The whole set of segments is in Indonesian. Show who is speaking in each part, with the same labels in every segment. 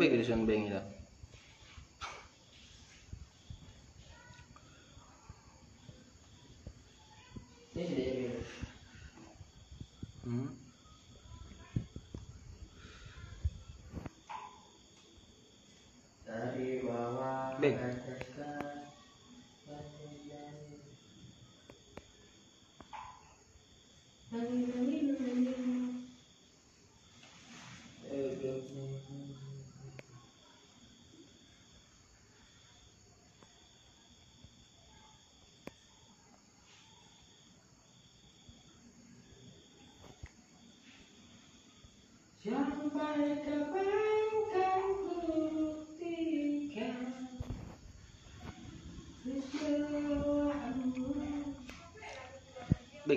Speaker 1: Pergi
Speaker 2: di. Bình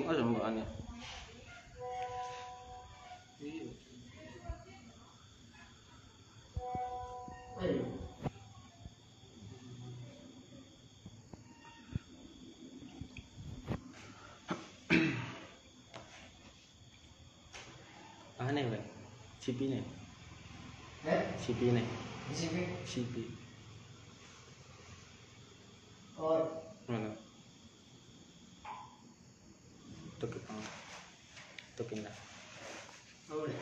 Speaker 2: có
Speaker 1: rồi
Speaker 2: mượn nhỉ? Cipi nih.
Speaker 1: Eh,
Speaker 2: Cipi nih.
Speaker 1: di sini.
Speaker 2: Cipi.
Speaker 1: Oh,
Speaker 2: Mana? Tukin. Oh. Tukin lah.
Speaker 1: boleh.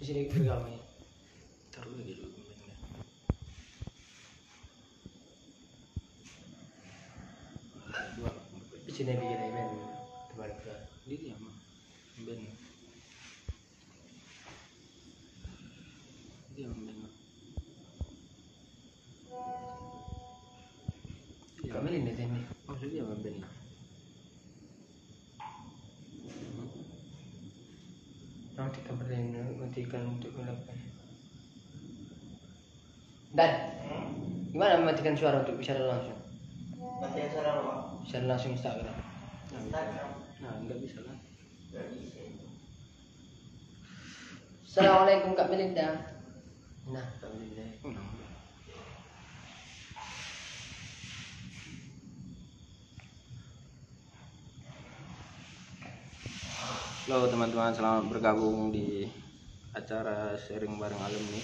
Speaker 1: Di sini bergamai.
Speaker 2: Taruh lagi dulu bengnya. Dua.
Speaker 1: Sini bikin event terbalik ke.
Speaker 2: Dia dia mah. Ben. Dia mah ben.
Speaker 1: Kami ini ini.
Speaker 2: Oh, dia mah ben.
Speaker 1: Orang kita berdaya mematikan untuk melakukan. Dan gimana mematikan suara untuk bicara langsung?
Speaker 3: Matikan suara apa?
Speaker 1: Bicara langsung Instagram.
Speaker 3: Instagram.
Speaker 2: Nah, enggak bisa lah.
Speaker 1: Assalamualaikum Kak Belinda. Nah, Kak Belinda.
Speaker 2: Halo teman-teman, selamat bergabung di acara sharing bareng alumni.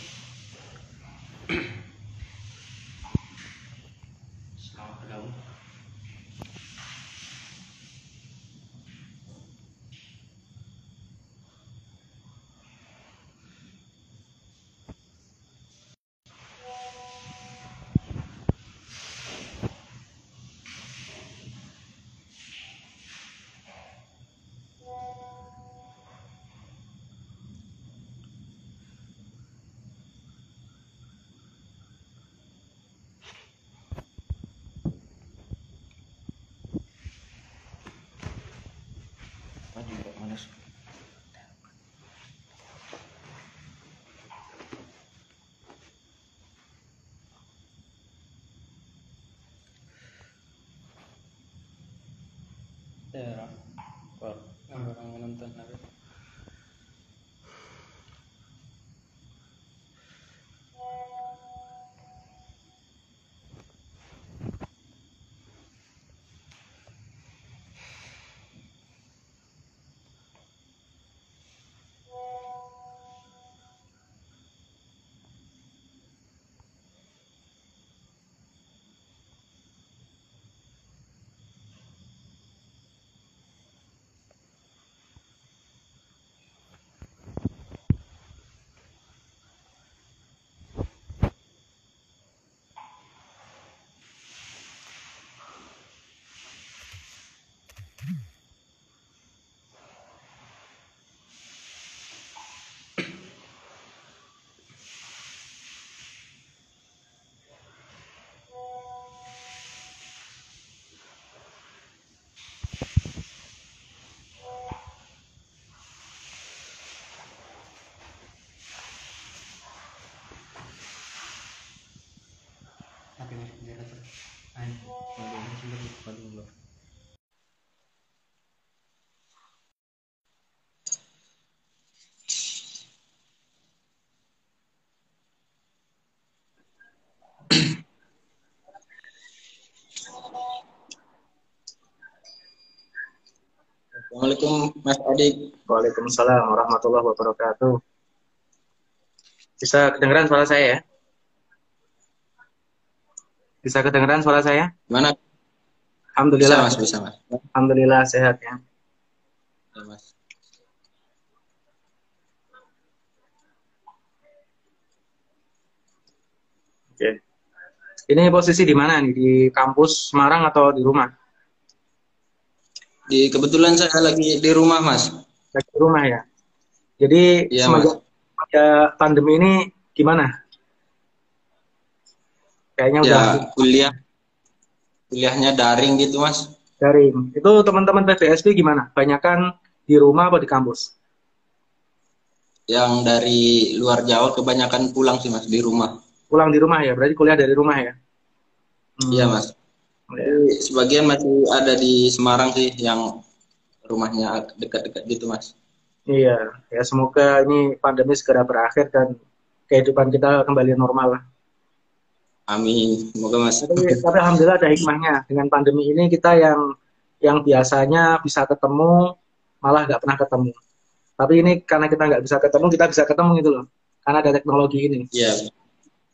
Speaker 2: Astagfirullah.
Speaker 4: Assalamualaikum Mas Adik.
Speaker 5: Waalaikumsalam warahmatullahi wabarakatuh. Bisa kedengeran suara saya ya? Bisa kedengeran suara saya?
Speaker 4: Gimana? Gimana? Bisa
Speaker 5: Alhamdulillah.
Speaker 4: Mas, bisa Mas.
Speaker 5: Alhamdulillah sehat ya.
Speaker 4: Ya, Mas.
Speaker 5: Oke. Ini posisi di mana nih? Di kampus Semarang atau di rumah?
Speaker 4: Di kebetulan saya lagi di rumah Mas.
Speaker 5: Lagi di rumah ya. Jadi
Speaker 4: Iya,
Speaker 5: semenjak ada pandemi ini gimana? Kayaknya udah
Speaker 4: Ya kuliah. Kuliahnya daring gitu Mas.
Speaker 5: daring. Itu teman-teman PPSB gimana? Banyakan di rumah apa di kampus?
Speaker 4: Yang dari luar Jawa kebanyakan pulang sih Mas di rumah.
Speaker 5: Pulang di rumah ya, berarti kuliah dari rumah ya? Hmm.
Speaker 4: Iya Mas.
Speaker 5: Ya.
Speaker 4: Tapi Sebagian masih ada di Semarang sih yang rumahnya dekat-dekat gitu Mas.
Speaker 5: Iya, ya semoga ini pandemi segera berakhir dan kehidupan kita kembali normal lah.
Speaker 4: Amin. Semoga Mas.
Speaker 5: Tapi, tapi alhamdulillah ada hikmahnya. Dengan pandemi ini kita yang yang biasanya bisa ketemu malah nggak pernah ketemu. Tapi ini karena kita nggak bisa ketemu, kita bisa ketemu gitu loh. Karena ada teknologi ini.
Speaker 4: Iya.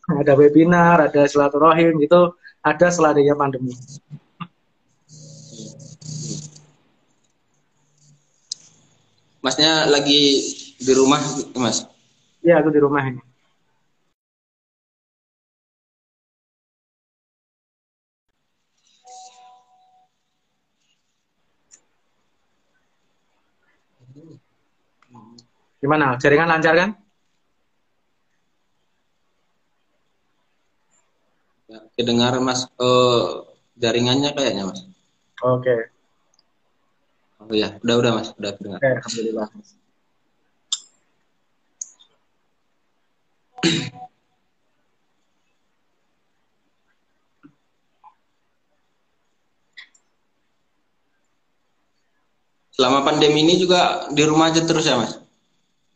Speaker 5: Ada webinar, ada silaturahim gitu, ada setelah adanya pandemi.
Speaker 4: Masnya lagi di rumah Mas.
Speaker 5: Iya, aku di rumah ini. Gimana? Jaringan lancar kan?
Speaker 4: Kedengaran Mas. Eh, jaringannya kayaknya Mas.
Speaker 5: Oke.
Speaker 4: Oh iya, udah udah Mas, udah kedengar.
Speaker 5: Oke, alhamdulillah.
Speaker 4: Selama pandemi ini juga di rumah aja terus ya Mas.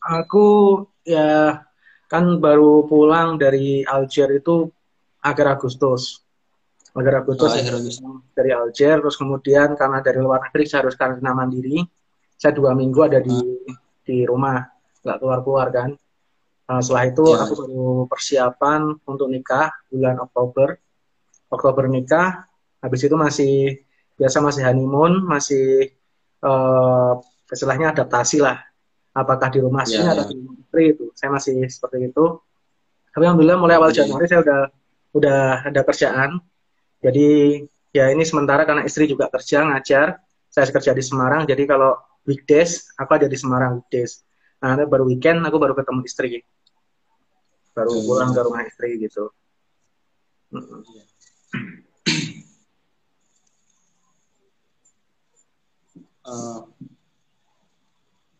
Speaker 5: Aku ya kan baru pulang dari Alger itu akhir Agustus. Akhir Agustus
Speaker 4: Oh,
Speaker 5: ya,
Speaker 4: akhir Agustus.
Speaker 5: dari Alger, terus kemudian karena dari luar negeri saya harus karantina mandiri. Saya dua minggu ada di di rumah, nggak keluar keluar kan. Nah, setelah itu
Speaker 4: Ya.
Speaker 5: aku baru persiapan untuk nikah bulan Oktober. Oktober nikah, habis itu masih biasa masih honeymoon, masih eh istilahnya adaptasi lah. Apakah di rumah
Speaker 4: Ya,
Speaker 5: sini
Speaker 4: ya.
Speaker 5: atau di rumah istri itu. Saya masih seperti itu. Tapi alhamdulillah mulai awal
Speaker 4: Jadi-
Speaker 5: Januari saya udah udah ada kerjaan. Jadi ya ini sementara karena istri juga kerja ngajar. Saya kerja di Semarang. Jadi kalau weekdays aku ada di Semarang weekdays. Nah, baru weekend aku baru ketemu istri. Baru
Speaker 4: Hmm.
Speaker 5: pulang ke rumah istri gitu. Mm.
Speaker 4: Eh,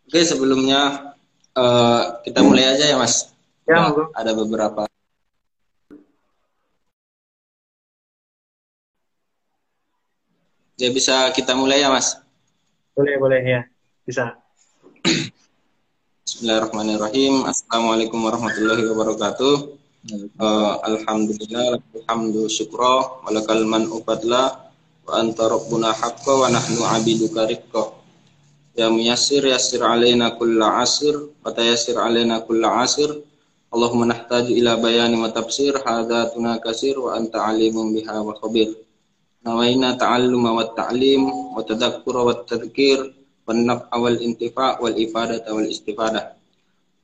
Speaker 4: Oke, sebelumnya eh, kita mulai aja ya Mas.
Speaker 5: Ya,
Speaker 4: Nah, ada beberapa. Ya bisa kita mulai ya Mas.
Speaker 5: Boleh, boleh ya. Bisa.
Speaker 4: Bismillahirrahmanirrahim. Assalamualaikum warahmatullahi wabarakatuh. Eh, alhamdulillah, alhamdu syukra, walakal man'u fadla, wa anta rabbuna haqqa wa nahnu abiduka riqqa. Ya muyassir yassir alaina kulla asir, wa tayassir alaina kulla asir. Allahumma nahtaju ila bayani wa tafsir, hadha kasir wa anta alimun biha wa khabir. Nawaina ta'alluma wa ta'lim, wa tadakkura wa tadhkir, wa naf'a wal intifa' wal ifadata wal istifadah.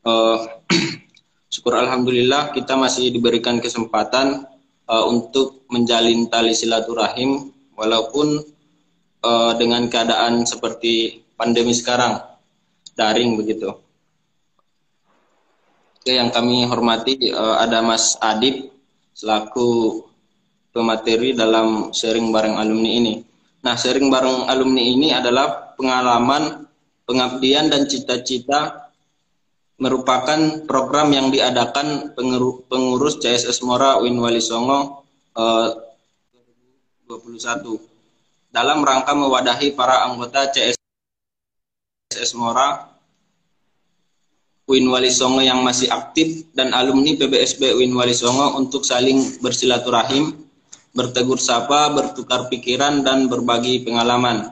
Speaker 4: Eh, syukur alhamdulillah kita masih diberikan kesempatan eh, untuk menjalin tali silaturahim walaupun eh, dengan keadaan seperti pandemi sekarang daring begitu. Oke, yang kami hormati eh, ada Mas Adib selaku pemateri dalam sharing bareng alumni ini. Nah, sharing bareng alumni ini adalah pengalaman, pengabdian dan cita-cita merupakan program yang diadakan pengurus CSS Mora Win Wali Songo eh, 2021 dalam rangka mewadahi para anggota CSS Mora Win Wali Songo yang masih aktif dan alumni PBSB Win Wali Songo untuk saling bersilaturahim, bertegur sapa, bertukar pikiran dan berbagi pengalaman.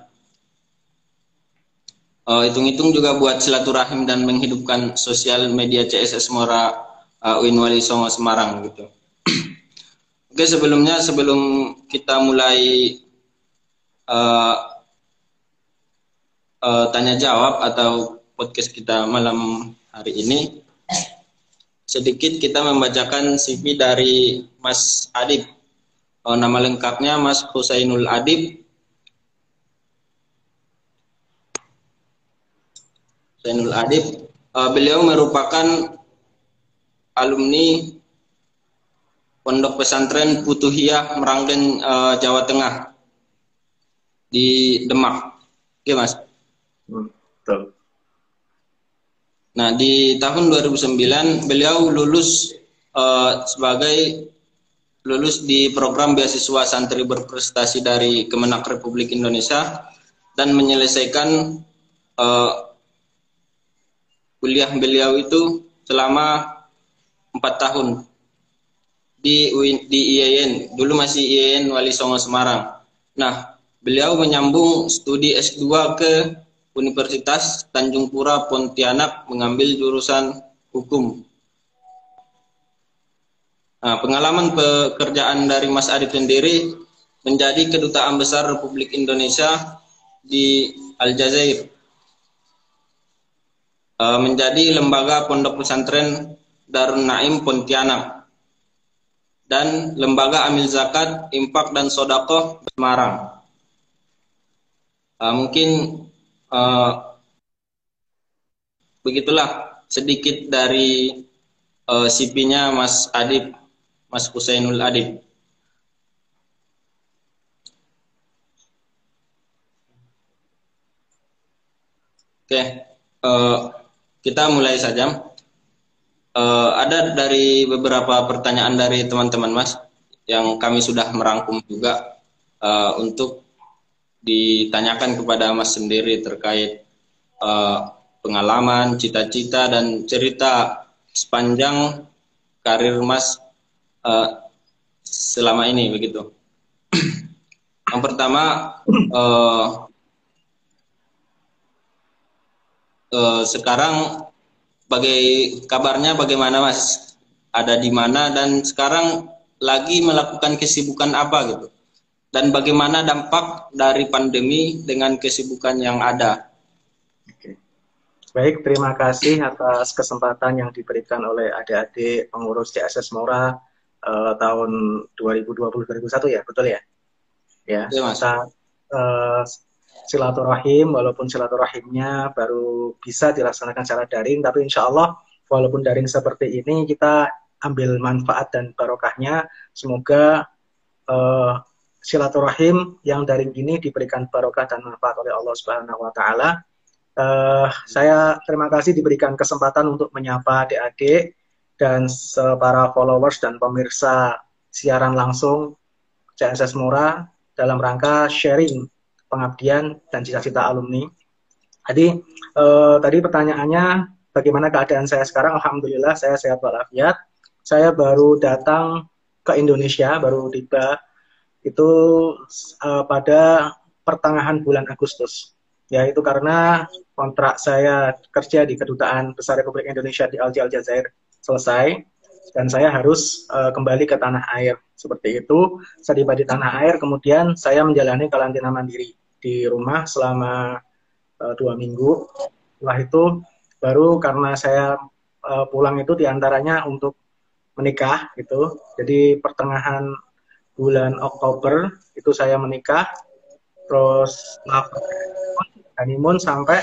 Speaker 4: uh, hitung-hitung juga buat silaturahim dan menghidupkan sosial media CSS Mora uh, Uin Wali Songo Semarang gitu. Oke sebelumnya sebelum kita mulai uh, uh, tanya jawab atau podcast kita malam hari ini sedikit kita membacakan CV dari Mas Adib. Oh, nama lengkapnya Mas Husainul Adib. Husainul Adib. Uh, beliau merupakan alumni Pondok Pesantren Putuhiyah Meranggen uh, Jawa Tengah di Demak. Oke, Mas.
Speaker 5: Hmm, betul.
Speaker 4: Nah, di tahun 2009 beliau lulus uh, sebagai lulus di program beasiswa santri berprestasi dari Kemenak Republik Indonesia dan menyelesaikan uh, kuliah beliau itu selama empat tahun di di IAIN dulu masih IAIN Wali Songo Semarang. Nah, beliau menyambung studi S2 ke Universitas Tanjung Pura Pontianak mengambil jurusan hukum. Nah, pengalaman pekerjaan dari Mas Adib sendiri menjadi kedutaan besar Republik Indonesia di Aljazair. Uh, menjadi lembaga pondok pesantren Darun Naim Pontianak dan lembaga amil zakat, impak dan sodakoh Semarang. Uh, mungkin uh, begitulah sedikit dari uh, eh, CP-nya Mas Adib, Mas Husainul Adib. Oke, uh, kita mulai saja. Uh, ada dari beberapa pertanyaan dari teman-teman Mas yang kami sudah merangkum juga uh, untuk ditanyakan kepada Mas sendiri terkait uh, pengalaman, cita-cita dan cerita sepanjang karir Mas uh, selama ini begitu. Yang pertama uh, uh, sekarang bagai kabarnya bagaimana Mas? Ada di mana dan sekarang lagi melakukan kesibukan apa gitu? dan bagaimana dampak dari pandemi dengan kesibukan yang ada.
Speaker 5: Oke. Baik, terima kasih atas kesempatan yang diberikan oleh adik-adik pengurus CSS Mora uh, tahun 2020-2021 ya, betul ya? Ya, ya masa uh, silaturahim, walaupun silaturahimnya baru bisa dilaksanakan secara daring, tapi insya Allah walaupun daring seperti ini kita ambil manfaat dan barokahnya, semoga uh, silaturahim yang daring ini diberikan barokah dan manfaat oleh Allah Subhanahu wa taala. Uh, saya terima kasih diberikan kesempatan untuk menyapa adik-adik dan para followers dan pemirsa siaran langsung CSS Mura dalam rangka sharing pengabdian dan cita-cita alumni. Jadi uh, tadi pertanyaannya bagaimana keadaan saya sekarang? Alhamdulillah saya sehat walafiat. Saya baru datang ke Indonesia, baru tiba itu uh, pada pertengahan bulan Agustus. Ya, itu karena kontrak saya kerja di Kedutaan Besar Republik Indonesia di Aljazair selesai dan saya harus uh, kembali ke tanah air. Seperti itu, saya tiba di tanah air, kemudian saya menjalani karantina mandiri di rumah selama uh, dua minggu. Setelah itu, baru karena saya uh, pulang itu di antaranya untuk menikah gitu. Jadi pertengahan bulan Oktober itu saya menikah terus honeymoon sampai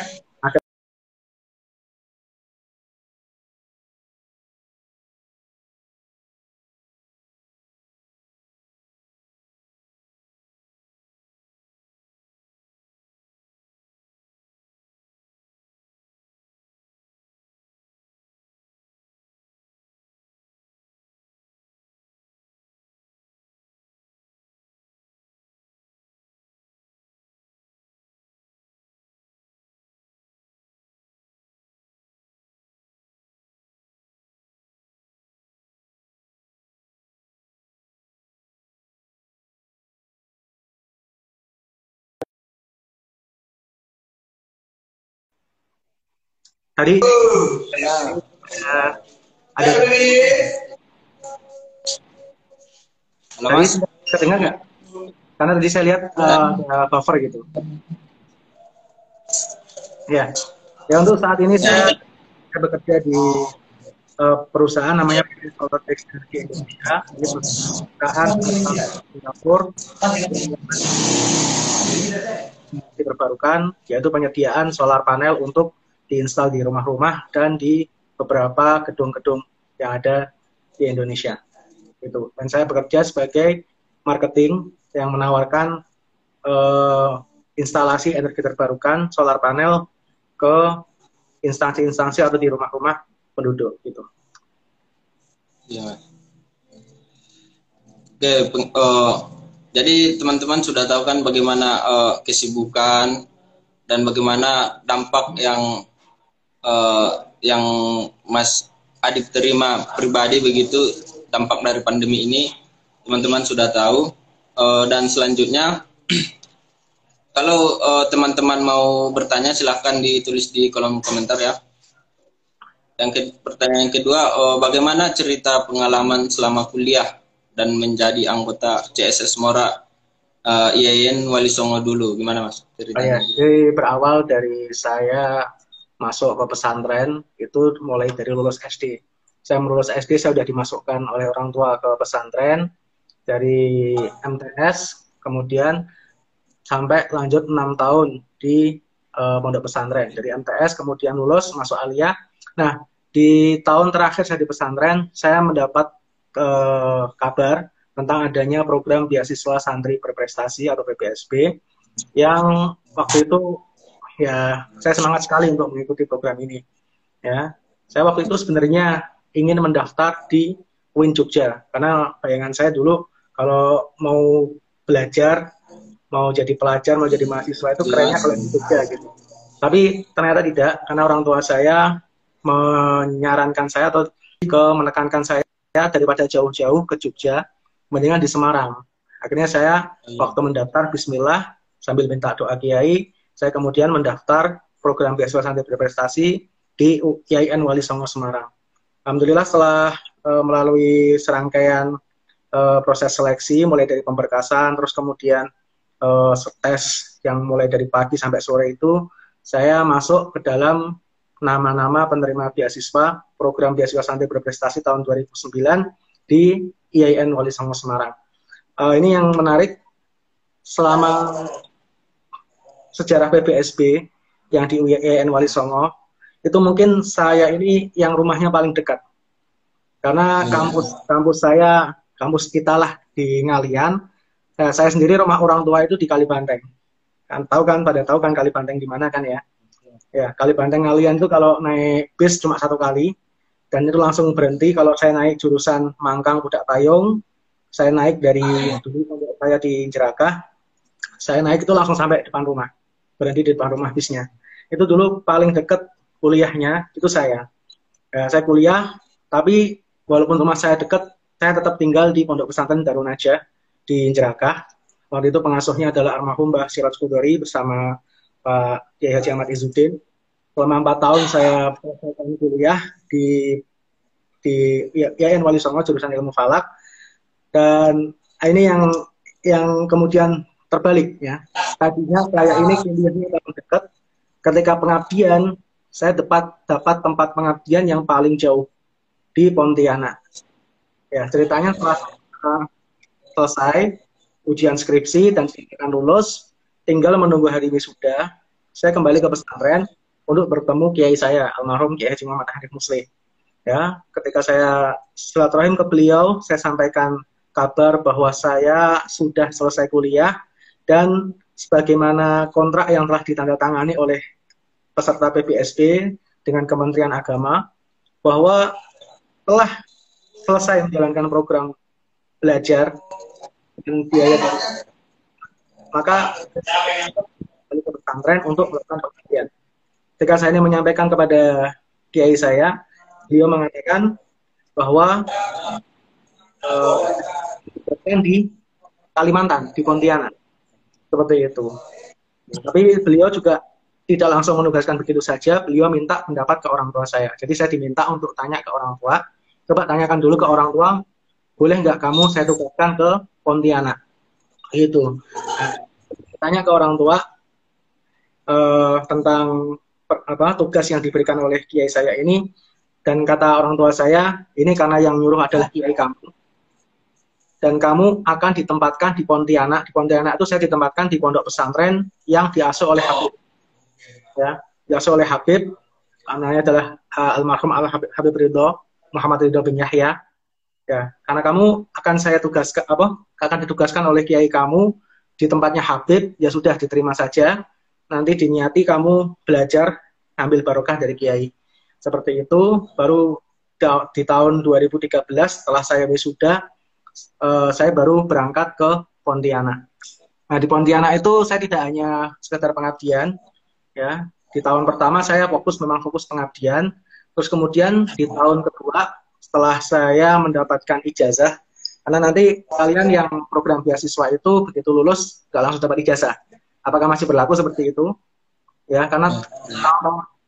Speaker 5: tadi? Uh, ada.
Speaker 4: Halo
Speaker 5: tadi
Speaker 4: Mas.
Speaker 5: kedengar nggak? Karena tadi saya lihat uh, buffer gitu. Ya, ya untuk saat ini saya, saya bekerja di uh, perusahaan namanya Solar Energy Indonesia, ini perusahaan Singapura. Terbarukan, yaitu penyediaan solar panel untuk diinstal di rumah-rumah dan di beberapa gedung-gedung yang ada di Indonesia. Itu. Dan saya bekerja sebagai marketing yang menawarkan uh, instalasi energi terbarukan solar panel ke instansi-instansi atau di rumah-rumah penduduk gitu.
Speaker 4: Ya. Oke, peng- eh, jadi teman-teman sudah tahu kan bagaimana eh, kesibukan dan bagaimana dampak yang eh, yang Mas Adit terima pribadi begitu dampak dari pandemi ini teman-teman sudah tahu Eh, dan selanjutnya kalau eh, teman-teman mau bertanya silahkan ditulis di kolom komentar ya. Yang ke- pertanyaan kedua, eh, bagaimana cerita pengalaman selama kuliah dan menjadi anggota CSS Mora eh, IAIN Wali Songo dulu? Gimana mas
Speaker 5: Oh ya, jadi berawal dari saya masuk ke pesantren itu mulai dari lulus SD. Saya lulus SD saya sudah dimasukkan oleh orang tua ke pesantren dari MTS, kemudian sampai lanjut enam tahun di eh, pondok pesantren. Dari MTS kemudian lulus masuk aliyah. Nah di tahun terakhir saya di pesantren saya mendapat eh, kabar tentang adanya program beasiswa santri berprestasi atau PBSB yang waktu itu ya saya semangat sekali untuk mengikuti program ini ya. Saya waktu itu sebenarnya ingin mendaftar di UIN Jogja karena bayangan saya dulu kalau mau belajar mau jadi pelajar mau jadi mahasiswa itu kerennya kalau di Jogja gitu. Tapi ternyata tidak karena orang tua saya menyarankan saya atau ke menekankan saya daripada jauh-jauh ke Jogja mendingan di Semarang. Akhirnya saya waktu mendaftar Bismillah sambil minta doa kiai, saya kemudian mendaftar program beasiswa santri berprestasi di IAIN Wali Songo Semarang. Alhamdulillah setelah eh, melalui serangkaian eh, proses seleksi mulai dari pemberkasan terus kemudian eh, tes yang mulai dari pagi sampai sore itu saya masuk ke dalam nama-nama penerima beasiswa program beasiswa santri berprestasi tahun 2009 di IAIN Wali Songo Semarang. Eh, ini yang menarik selama sejarah PBSB yang di UIN Wali Songo itu mungkin saya ini yang rumahnya paling dekat. Karena
Speaker 4: Iya.
Speaker 5: kampus kampus saya kampus kita lah di Ngalian. Nah, saya sendiri rumah orang tua itu di Kalibanteng. Kan tahu kan pada tahu kan Kalibanteng di mana kan ya? Ya Kalibanteng Ngalian itu kalau naik bis cuma satu kali. Dan itu langsung berhenti kalau saya naik jurusan Mangkang Pudak Payung. Saya naik dari dulu pondok saya di Jerakah. Saya naik itu langsung sampai depan rumah berhenti di depan rumah bisnya. Itu dulu paling deket kuliahnya itu saya. Ya, saya kuliah tapi walaupun rumah saya deket saya tetap tinggal di pondok pesantren Darun Najah di Jerakah. Waktu itu pengasuhnya adalah almarhum Mbah Siraj Kudori bersama Pak Kiai Haji Ahmad Izzuddin selama empat tahun saya kuliah di di IAIN Wali Songo jurusan ilmu falak. Dan ini yang yang kemudian terbalik ya. Tadinya saya ini kuliahnya paling dekat. Ketika pengabdian saya dapat dapat tempat pengabdian yang paling jauh di Pontianak. Ya ceritanya setelah uh, selesai ujian skripsi dan akan lulus tinggal menunggu hari wisuda saya kembali ke pesantren untuk bertemu kiai saya almarhum Kiai Haji Muhammad Muslim ya ketika saya silaturahim ke beliau saya sampaikan kabar bahwa saya sudah selesai kuliah dan sebagaimana kontrak yang telah ditandatangani oleh peserta PBSB dengan Kementerian Agama bahwa telah selesai menjalankan program belajar dengan biaya dari maka ke pesantren untuk melakukan pengabdian. Ketika saya ini menyampaikan kepada kiai saya, beliau mengatakan bahwa uh, di Kalimantan, di Pontianak, seperti itu. Tapi beliau juga tidak langsung menugaskan begitu saja, beliau minta pendapat ke orang tua saya. Jadi saya diminta untuk tanya ke orang tua, coba tanyakan dulu ke orang tua, boleh nggak kamu saya tugaskan ke Pontianak? Gitu. Tanya ke orang tua uh, tentang per, apa tugas yang diberikan oleh kiai saya ini, dan kata orang tua saya, ini karena yang nyuruh adalah kiai kamu, dan kamu akan ditempatkan di Pontianak. Di Pontianak itu saya ditempatkan di pondok pesantren yang diasuh oleh Habib. Ya, diasuh oleh Habib. Namanya adalah uh, almarhum Al Habib, Habib Ridho, Muhammad Ridho bin Yahya. Ya, karena kamu akan saya tugaskan apa? akan ditugaskan oleh kiai kamu di tempatnya Habib, ya sudah diterima saja. Nanti diniati kamu belajar ambil barokah dari kiai. Seperti itu, baru di tahun 2013 setelah saya wisuda uh, saya baru berangkat ke Pontianak. Nah di Pontianak itu saya tidak hanya sekedar pengabdian, ya. Di tahun pertama saya fokus memang fokus pengabdian, terus kemudian di tahun kedua setelah saya mendapatkan ijazah, karena nanti kalian yang program beasiswa itu begitu lulus nggak langsung dapat ijazah. Apakah masih berlaku seperti itu? Ya, karena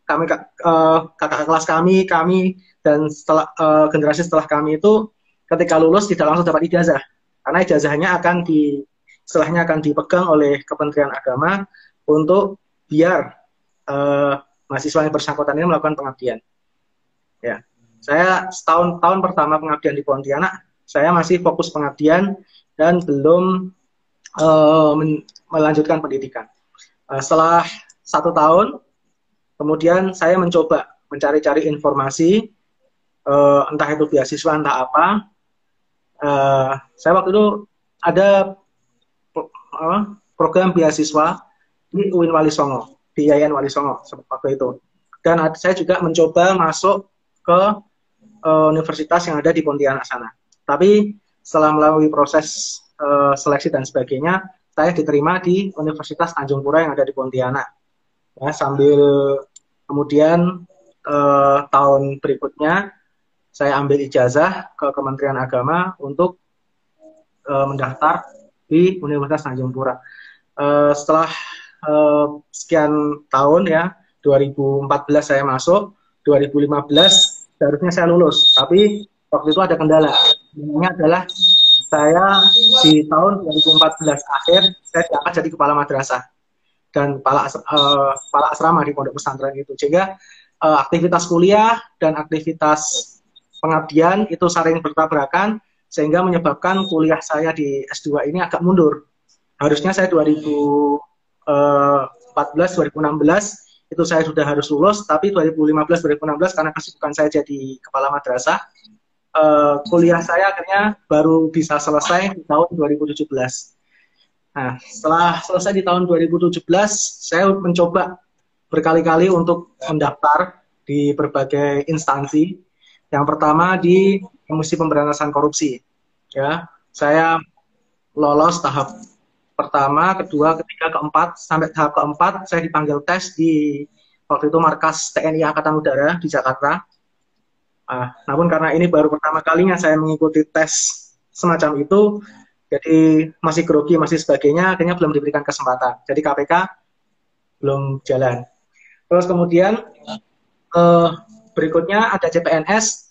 Speaker 5: kami uh, kakak kelas kami, kami dan setelah uh, generasi setelah kami itu ketika lulus tidak langsung dapat ijazah karena ijazahnya akan di setelahnya akan dipegang oleh Kementerian Agama untuk biar uh, mahasiswa yang bersangkutan ini melakukan pengabdian. Ya, saya setahun tahun pertama pengabdian di Pontianak, saya masih fokus pengabdian dan belum uh, melanjutkan pendidikan. Uh, setelah satu tahun, kemudian saya mencoba mencari-cari informasi, uh, entah itu beasiswa, entah apa, uh, saya waktu itu ada program beasiswa di UIN Wali Songo, di Yayan Wali Songo waktu itu. Dan saya juga mencoba masuk ke uh, universitas yang ada di Pontianak sana. Tapi setelah melalui proses uh, seleksi dan sebagainya, saya diterima di Universitas Tanjung Pura yang ada di Pontianak. Ya, sambil kemudian uh, tahun berikutnya saya ambil ijazah ke Kementerian Agama untuk uh, mendaftar di Universitas Tanjung Pura. Uh, setelah uh, sekian tahun ya, 2014 saya masuk, 2015 seharusnya saya lulus, tapi waktu itu ada kendala. Ini adalah saya di tahun 2014 akhir saya diangkat jadi kepala madrasah dan kepala uh, kepala asrama di pondok pesantren itu. Sehingga uh, aktivitas kuliah dan aktivitas pengabdian itu saling bertabrakan sehingga menyebabkan kuliah saya di S2 ini agak mundur. Harusnya saya 2014 2016 itu saya sudah harus lulus, tapi 2015 2016 karena kesibukan saya jadi kepala madrasah, uh, kuliah saya akhirnya baru bisa selesai di tahun 2017. Nah, setelah selesai di tahun 2017, saya mencoba berkali-kali untuk mendaftar di berbagai instansi yang pertama di Komisi Pemberantasan Korupsi. Ya, saya lolos tahap pertama, kedua, ketiga, keempat, sampai tahap keempat saya dipanggil tes di waktu itu markas TNI Angkatan Udara di Jakarta. Ah, namun karena ini baru pertama kalinya saya mengikuti tes semacam itu, jadi masih grogi, masih sebagainya, akhirnya belum diberikan kesempatan. Jadi KPK belum jalan. Terus kemudian eh, berikutnya ada CPNS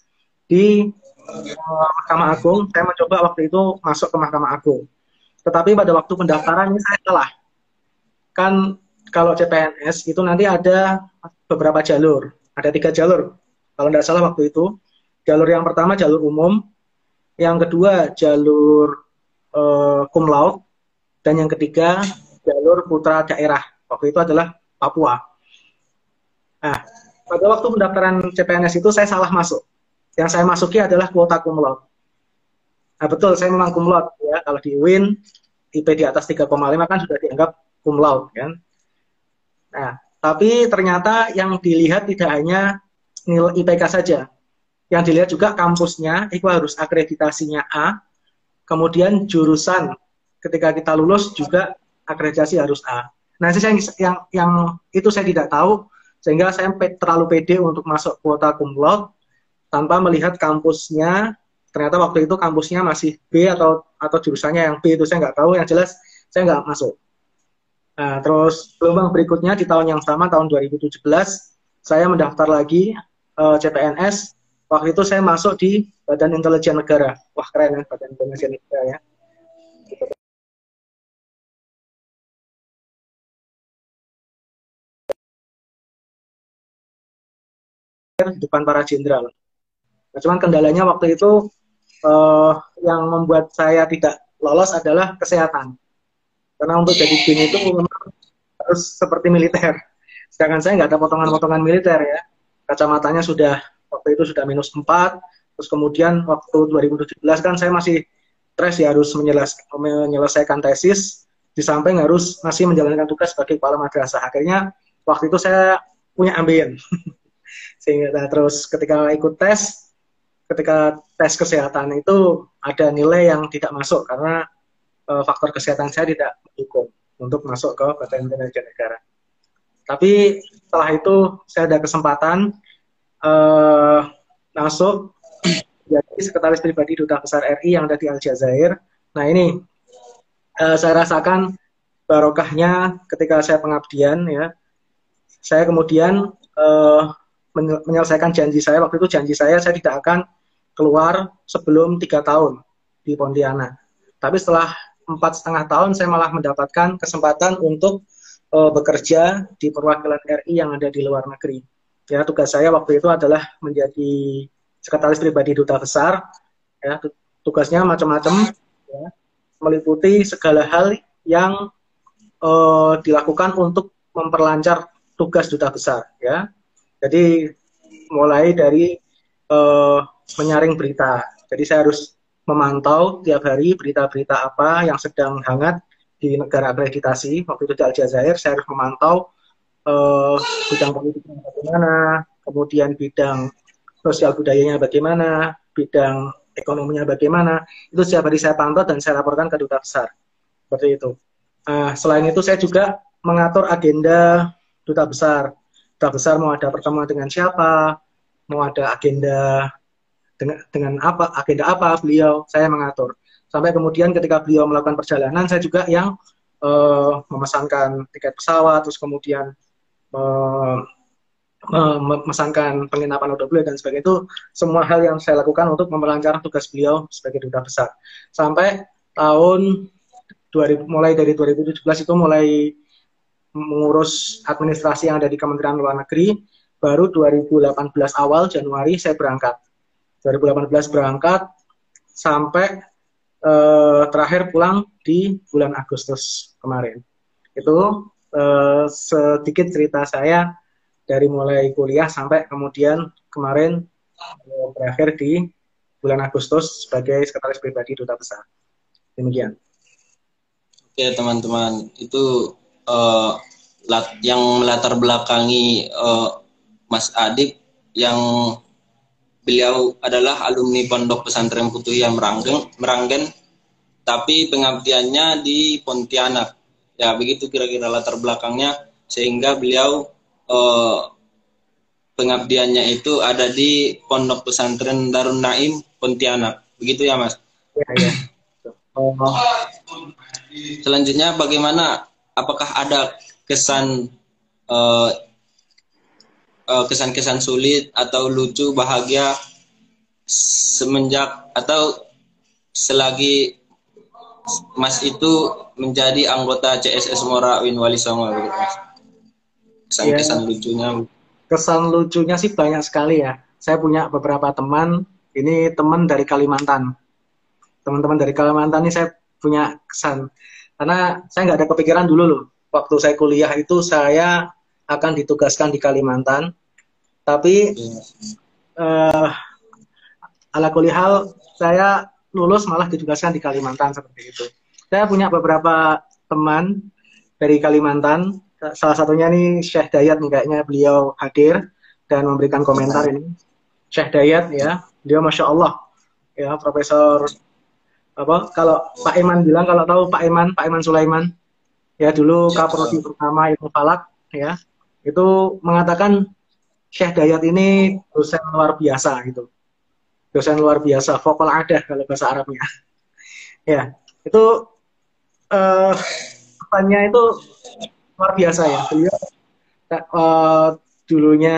Speaker 5: di uh, Mahkamah Agung. Saya mencoba waktu itu masuk ke Mahkamah Agung. Tetapi pada waktu pendaftaran ini saya salah. Kan kalau CPNS itu nanti ada beberapa jalur. Ada tiga jalur. Kalau tidak salah waktu itu. Jalur yang pertama jalur umum. Yang kedua jalur uh, cum laude. Dan yang ketiga jalur putra daerah. Waktu itu adalah Papua. Nah, pada waktu pendaftaran CPNS itu saya salah masuk yang saya masuki adalah kuota kumlot. Nah betul, saya memang kumlot ya. Kalau di UIN IP di atas 3,5 kan sudah dianggap kumlot kan. Nah, tapi ternyata yang dilihat tidak hanya nilai IPK saja. Yang dilihat juga kampusnya itu harus akreditasinya A. Kemudian jurusan ketika kita lulus juga akreditasi harus A. Nah, saya yang yang itu saya tidak tahu sehingga saya terlalu pede untuk masuk kuota kumlot tanpa melihat kampusnya ternyata waktu itu kampusnya masih B atau atau jurusannya yang B itu saya nggak tahu yang jelas saya nggak masuk Nah, terus gelombang berikutnya di tahun yang sama tahun 2017 saya mendaftar lagi uh, CPNS. Waktu itu saya masuk di Badan Intelijen Negara. Wah keren ya Badan Intelijen Negara ya. di depan para jenderal. Nah, cuman kendalanya waktu itu uh, yang membuat saya tidak lolos adalah kesehatan. Karena untuk jadi bin itu harus seperti militer. Sedangkan saya nggak ada potongan-potongan militer ya. Kacamatanya sudah waktu itu sudah minus 4. Terus kemudian waktu 2017 kan saya masih stres ya harus menyelesaikan tesis. Di samping harus masih menjalankan tugas sebagai kepala madrasah. Akhirnya waktu itu saya punya ambien. Sehingga nah, terus ketika ikut tes, ketika tes kesehatan itu ada nilai yang tidak masuk karena uh, faktor kesehatan saya tidak mendukung untuk masuk ke Badan Intelijen Negara. Tapi setelah itu saya ada kesempatan uh, masuk jadi sekretaris pribadi duta besar RI yang ada di Aljazair. Nah ini uh, saya rasakan barokahnya ketika saya pengabdian ya. Saya kemudian uh, menyelesaikan janji saya waktu itu janji saya saya tidak akan keluar sebelum tiga tahun di Pontianak. Tapi setelah empat setengah tahun saya malah mendapatkan kesempatan untuk uh, bekerja di perwakilan RI yang ada di luar negeri. Ya, tugas saya waktu itu adalah menjadi sekretaris pribadi duta besar. Ya, tugasnya macam-macam, ya, meliputi segala hal yang uh, dilakukan untuk memperlancar tugas duta besar. Ya, jadi mulai dari uh, menyaring berita. Jadi saya harus memantau tiap hari berita-berita apa yang sedang hangat di negara akreditasi. Waktu itu di Aljazair, saya harus memantau uh, bidang politiknya bagaimana, kemudian bidang sosial budayanya bagaimana, bidang ekonominya bagaimana. Itu setiap hari saya pantau dan saya laporkan ke duta besar. Seperti itu. Uh, selain itu saya juga mengatur agenda duta besar. Duta besar mau ada pertemuan dengan siapa, mau ada agenda dengan dengan apa agenda apa beliau saya mengatur. Sampai kemudian ketika beliau melakukan perjalanan saya juga yang uh, memesankan tiket pesawat terus kemudian uh, memesankan penginapan untuk beliau dan sebagainya. Itu semua hal yang saya lakukan untuk memperlancar tugas beliau sebagai duta besar. Sampai tahun 2000, mulai dari 2017 itu mulai mengurus administrasi yang ada di Kementerian Luar Negeri. Baru 2018 awal Januari saya berangkat 2018 berangkat sampai uh, terakhir pulang di bulan Agustus kemarin. Itu uh, sedikit cerita saya dari mulai kuliah sampai kemudian kemarin uh, berakhir di bulan Agustus sebagai sekretaris pribadi duta besar. Demikian.
Speaker 4: Oke teman-teman, itu uh, lat yang melatar belakangi uh, Mas Adik yang Beliau adalah alumni Pondok Pesantren yang Meranggen, Meranggen, tapi pengabdiannya di Pontianak. Ya, begitu kira-kira latar belakangnya sehingga beliau eh, pengabdiannya itu ada di Pondok Pesantren Darun Naim Pontianak. Begitu ya, Mas? Ya, ya. Oh. Selanjutnya bagaimana apakah ada kesan eh, Eh, kesan-kesan sulit atau lucu bahagia semenjak atau selagi Mas itu menjadi anggota CSS Mora Win Wali Songo Kesan-kesan ya. lucunya.
Speaker 5: Kesan lucunya sih banyak sekali ya. Saya punya beberapa teman, ini teman dari Kalimantan. Teman-teman dari Kalimantan ini saya punya kesan. Karena saya nggak ada kepikiran dulu loh. Waktu saya kuliah itu saya akan ditugaskan di Kalimantan. Tapi uh, ala kulihal saya lulus malah ditugaskan di Kalimantan seperti itu. Saya punya beberapa teman dari Kalimantan. Salah satunya nih Syekh Dayat nih kayaknya beliau hadir dan memberikan komentar ini. Syekh Dayat ya, dia masya Allah ya Profesor apa kalau Pak Iman bilang kalau tahu Pak Iman Pak Iman Sulaiman ya dulu kaprodi pertama ilmu falak ya itu mengatakan Syekh Dayat ini dosen luar biasa gitu. Dosen luar biasa, vokal ada kalau bahasa Arabnya. ya, itu uh, kehidupannya itu luar biasa ya. Beliau uh, dulunya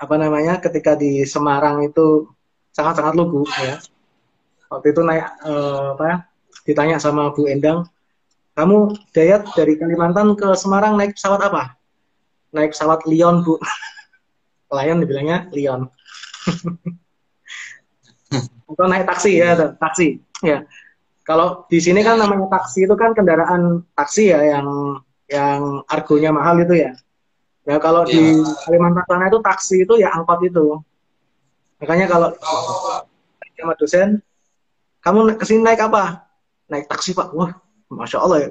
Speaker 5: apa namanya ketika di Semarang itu sangat-sangat lugu ya. Waktu itu naik uh, apa ya, ditanya sama Bu Endang, kamu Dayat dari Kalimantan ke Semarang naik pesawat apa? Naik pesawat Lion Bu. Lion dibilangnya Lion. Atau naik taksi ya, taksi. Ya. Kalau di sini kan namanya taksi itu kan kendaraan taksi ya yang yang argonya mahal itu ya. Ya kalau yeah. di iya. Kalimantan sana itu taksi itu ya angkot itu. Makanya kalau sama dosen, kamu ke sini naik apa? Naik taksi pak. Wah, masya Allah ya.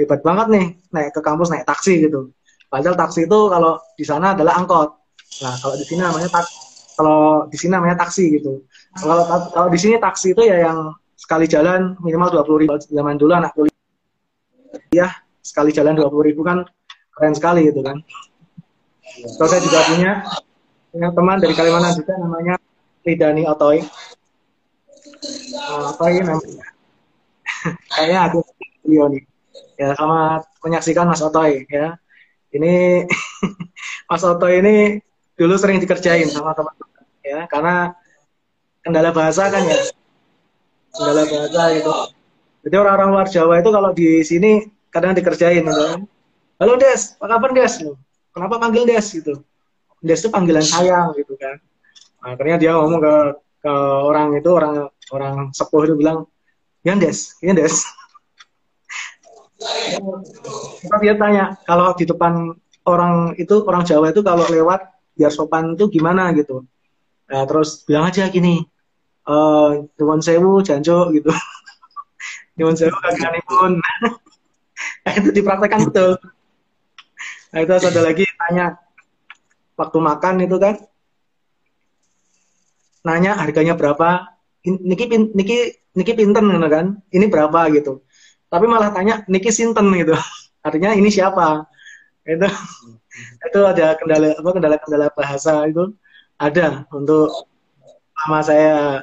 Speaker 5: Hebat banget nih naik ke kampus naik taksi gitu. Padahal taksi itu kalau di sana adalah angkot. Nah kalau di sini namanya tak kalau di sini namanya taksi gitu. Kalau kalau di sini taksi itu ya yang sekali jalan minimal dua puluh ribu zaman dulu anak kuliah ya sekali jalan dua puluh ribu kan keren sekali gitu kan. Terus saya juga punya punya teman dari Kalimantan juga namanya Ridani Otoy. Uh, apa ini namanya? Kayaknya aku beliau nih. Ya sama menyaksikan Mas Otoy ya. Ini Mas Otoy ini dulu sering dikerjain sama teman-teman ya. Karena kendala bahasa kan ya. Kendala bahasa itu jadi orang-orang luar Jawa itu kalau di sini kadang dikerjain gitu. Halo Des. Apa kabar Des? Kenapa panggil Des gitu? Des itu panggilan sayang gitu kan. Nah, akhirnya dia ngomong ke ke orang itu orang orang sepuh itu bilang ya Des. Ya Des Kita dia tanya kalau di depan orang itu orang Jawa itu kalau lewat biar sopan itu gimana? Gitu. Nah, terus bilang aja gini uh, sewu janjo gitu. Nyuwun sewu pun nah, itu dipraktekkan betul. Nah itu ada lagi tanya waktu makan itu kan? Nanya harganya berapa? Niki Niki Niki pinten gitu kan? Ini berapa? Gitu tapi malah tanya Niki sinten gitu artinya ini siapa itu itu ada kendala apa kendala-kendala bahasa itu ada untuk sama saya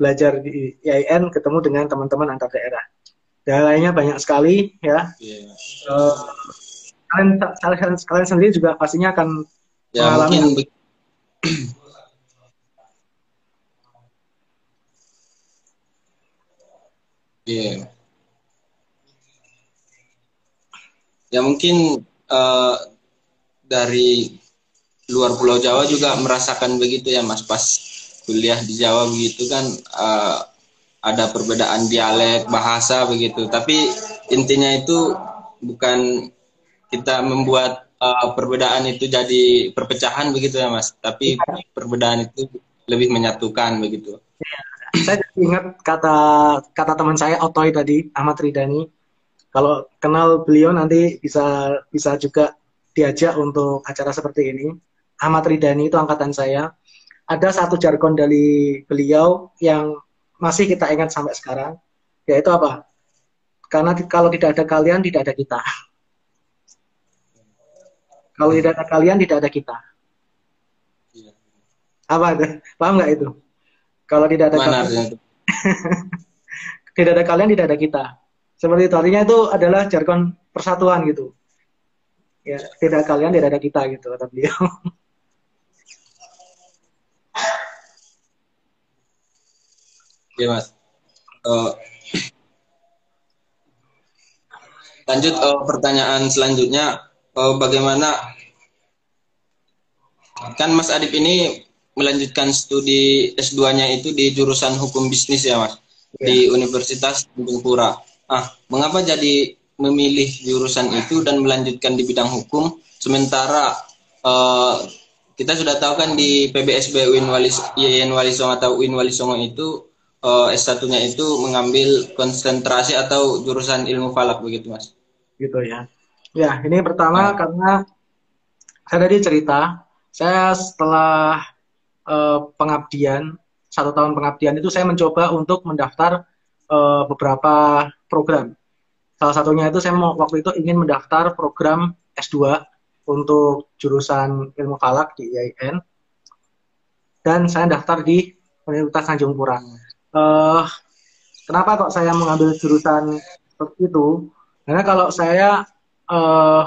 Speaker 5: belajar di IAIN ketemu dengan teman-teman antar daerah. Dan lainnya banyak sekali ya. Yeah. Uh, kalian, kalian kalian sendiri juga pastinya akan ya, mengalami.
Speaker 4: Iya. Yeah. Ya mungkin uh, dari luar Pulau Jawa juga merasakan begitu ya Mas. Pas kuliah di Jawa begitu kan uh, ada perbedaan dialek bahasa begitu. Tapi intinya itu bukan kita membuat uh, perbedaan itu jadi perpecahan begitu ya Mas. Tapi perbedaan itu lebih menyatukan begitu.
Speaker 5: Saya ingat kata kata teman saya Otoy tadi Ahmad Ridani kalau kenal beliau nanti bisa bisa juga diajak untuk acara seperti ini. Ahmad Ridani itu angkatan saya. Ada satu jargon dari beliau yang masih kita ingat sampai sekarang, yaitu apa? Karena kalau tidak ada kalian, tidak ada kita. Kalau tidak ada kalian, tidak ada kita. Iya. Apa itu? Paham nggak itu? Kalau tidak ada Mana kalian, tidak ada kalian, tidak ada kita. Seperti itu. Artinya itu adalah jargon persatuan gitu ya tidak kalian tidak ada kita gitu kata beliau
Speaker 4: Oke mas uh, lanjut uh, pertanyaan selanjutnya uh, bagaimana kan Mas Adip ini melanjutkan studi S2-nya itu di jurusan hukum bisnis ya Mas ya. di Universitas Tanjung Pura. Ah, mengapa jadi memilih jurusan itu dan melanjutkan di bidang hukum sementara uh, kita sudah tahu kan di PBSB UIN Wali YN Wali Songo atau UIN Wali Songo itu uh, S1-nya itu mengambil konsentrasi atau jurusan ilmu falak begitu Mas.
Speaker 5: Gitu ya. Ya, ini pertama nah. karena saya tadi cerita, saya setelah uh, pengabdian satu tahun pengabdian itu saya mencoba untuk mendaftar uh, beberapa program Salah satunya itu saya mau waktu itu ingin mendaftar program S2 untuk jurusan ilmu falak di IAIN dan saya daftar di Universitas Tanjung Pura. Uh, kenapa kok saya mengambil jurusan seperti itu. Karena kalau saya uh,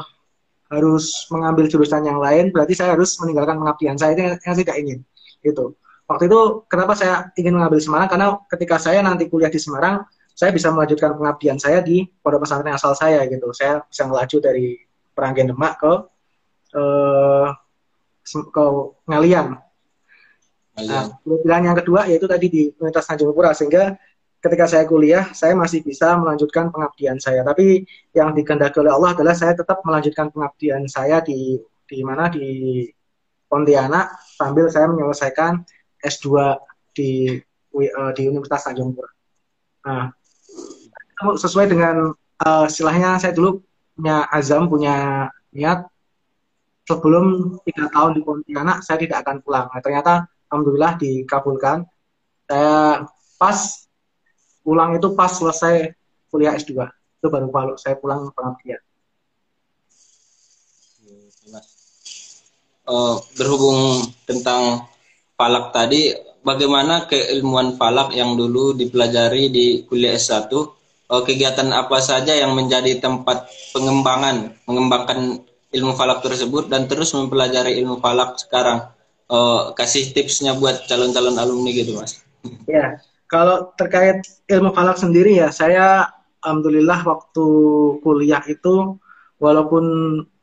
Speaker 5: harus mengambil jurusan yang lain, berarti saya harus meninggalkan pengabdian saya itu yang, yang tidak ingin. Itu. Waktu itu kenapa saya ingin mengambil Semarang? Karena ketika saya nanti kuliah di Semarang, saya bisa melanjutkan pengabdian saya di pondok pesantren asal saya gitu. Saya bisa melaju dari Peranggen Demak ke uh, ke Ngalian. Nah, pilihan yang kedua yaitu tadi di Universitas Tanjung Pura sehingga ketika saya kuliah saya masih bisa melanjutkan pengabdian saya. Tapi yang dikehendaki oleh Allah adalah saya tetap melanjutkan pengabdian saya di di mana di Pontianak sambil saya menyelesaikan S2 di uh, di Universitas Tanjung Pura. Nah, sesuai dengan uh, istilahnya saya dulu punya azam, punya niat sebelum tiga tahun di Pontianak saya tidak akan pulang. Nah, ternyata alhamdulillah dikabulkan. Saya pas pulang itu pas selesai kuliah S2. Itu baru kalau saya pulang pengabdian.
Speaker 4: Uh, berhubung tentang falak tadi, bagaimana keilmuan falak yang dulu dipelajari di kuliah S1? Eh, kegiatan apa saja yang menjadi tempat pengembangan, mengembangkan ilmu falak tersebut dan terus mempelajari ilmu falak sekarang? uh, kasih tipsnya buat calon-calon alumni gitu mas
Speaker 5: ya kalau terkait ilmu falak sendiri ya saya alhamdulillah waktu kuliah itu walaupun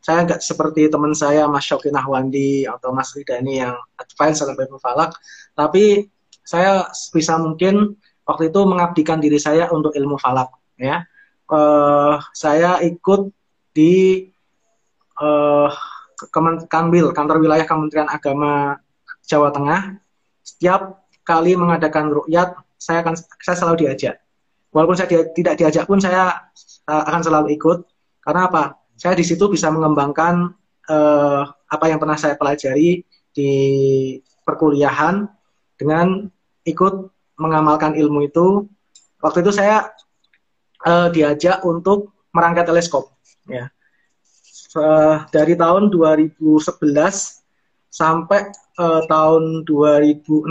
Speaker 5: saya nggak seperti teman saya Mas Syokin Ahwandi atau Mas Ridani yang advance dalam ilmu falak tapi saya bisa mungkin waktu itu mengabdikan diri saya untuk ilmu falak ya uh, saya ikut di uh, Kanwil, kantor wilayah Kementerian Agama Jawa Tengah, setiap kali mengadakan rukyat, saya akan saya selalu diajak. Walaupun saya dia, tidak diajak pun saya uh, akan selalu ikut. Karena apa? Saya di situ bisa mengembangkan uh, apa yang pernah saya pelajari di perkuliahan dengan ikut mengamalkan ilmu itu. Waktu itu saya uh, diajak untuk merangkai teleskop, ya uh, dari tahun 2011 sampai uh, tahun 2016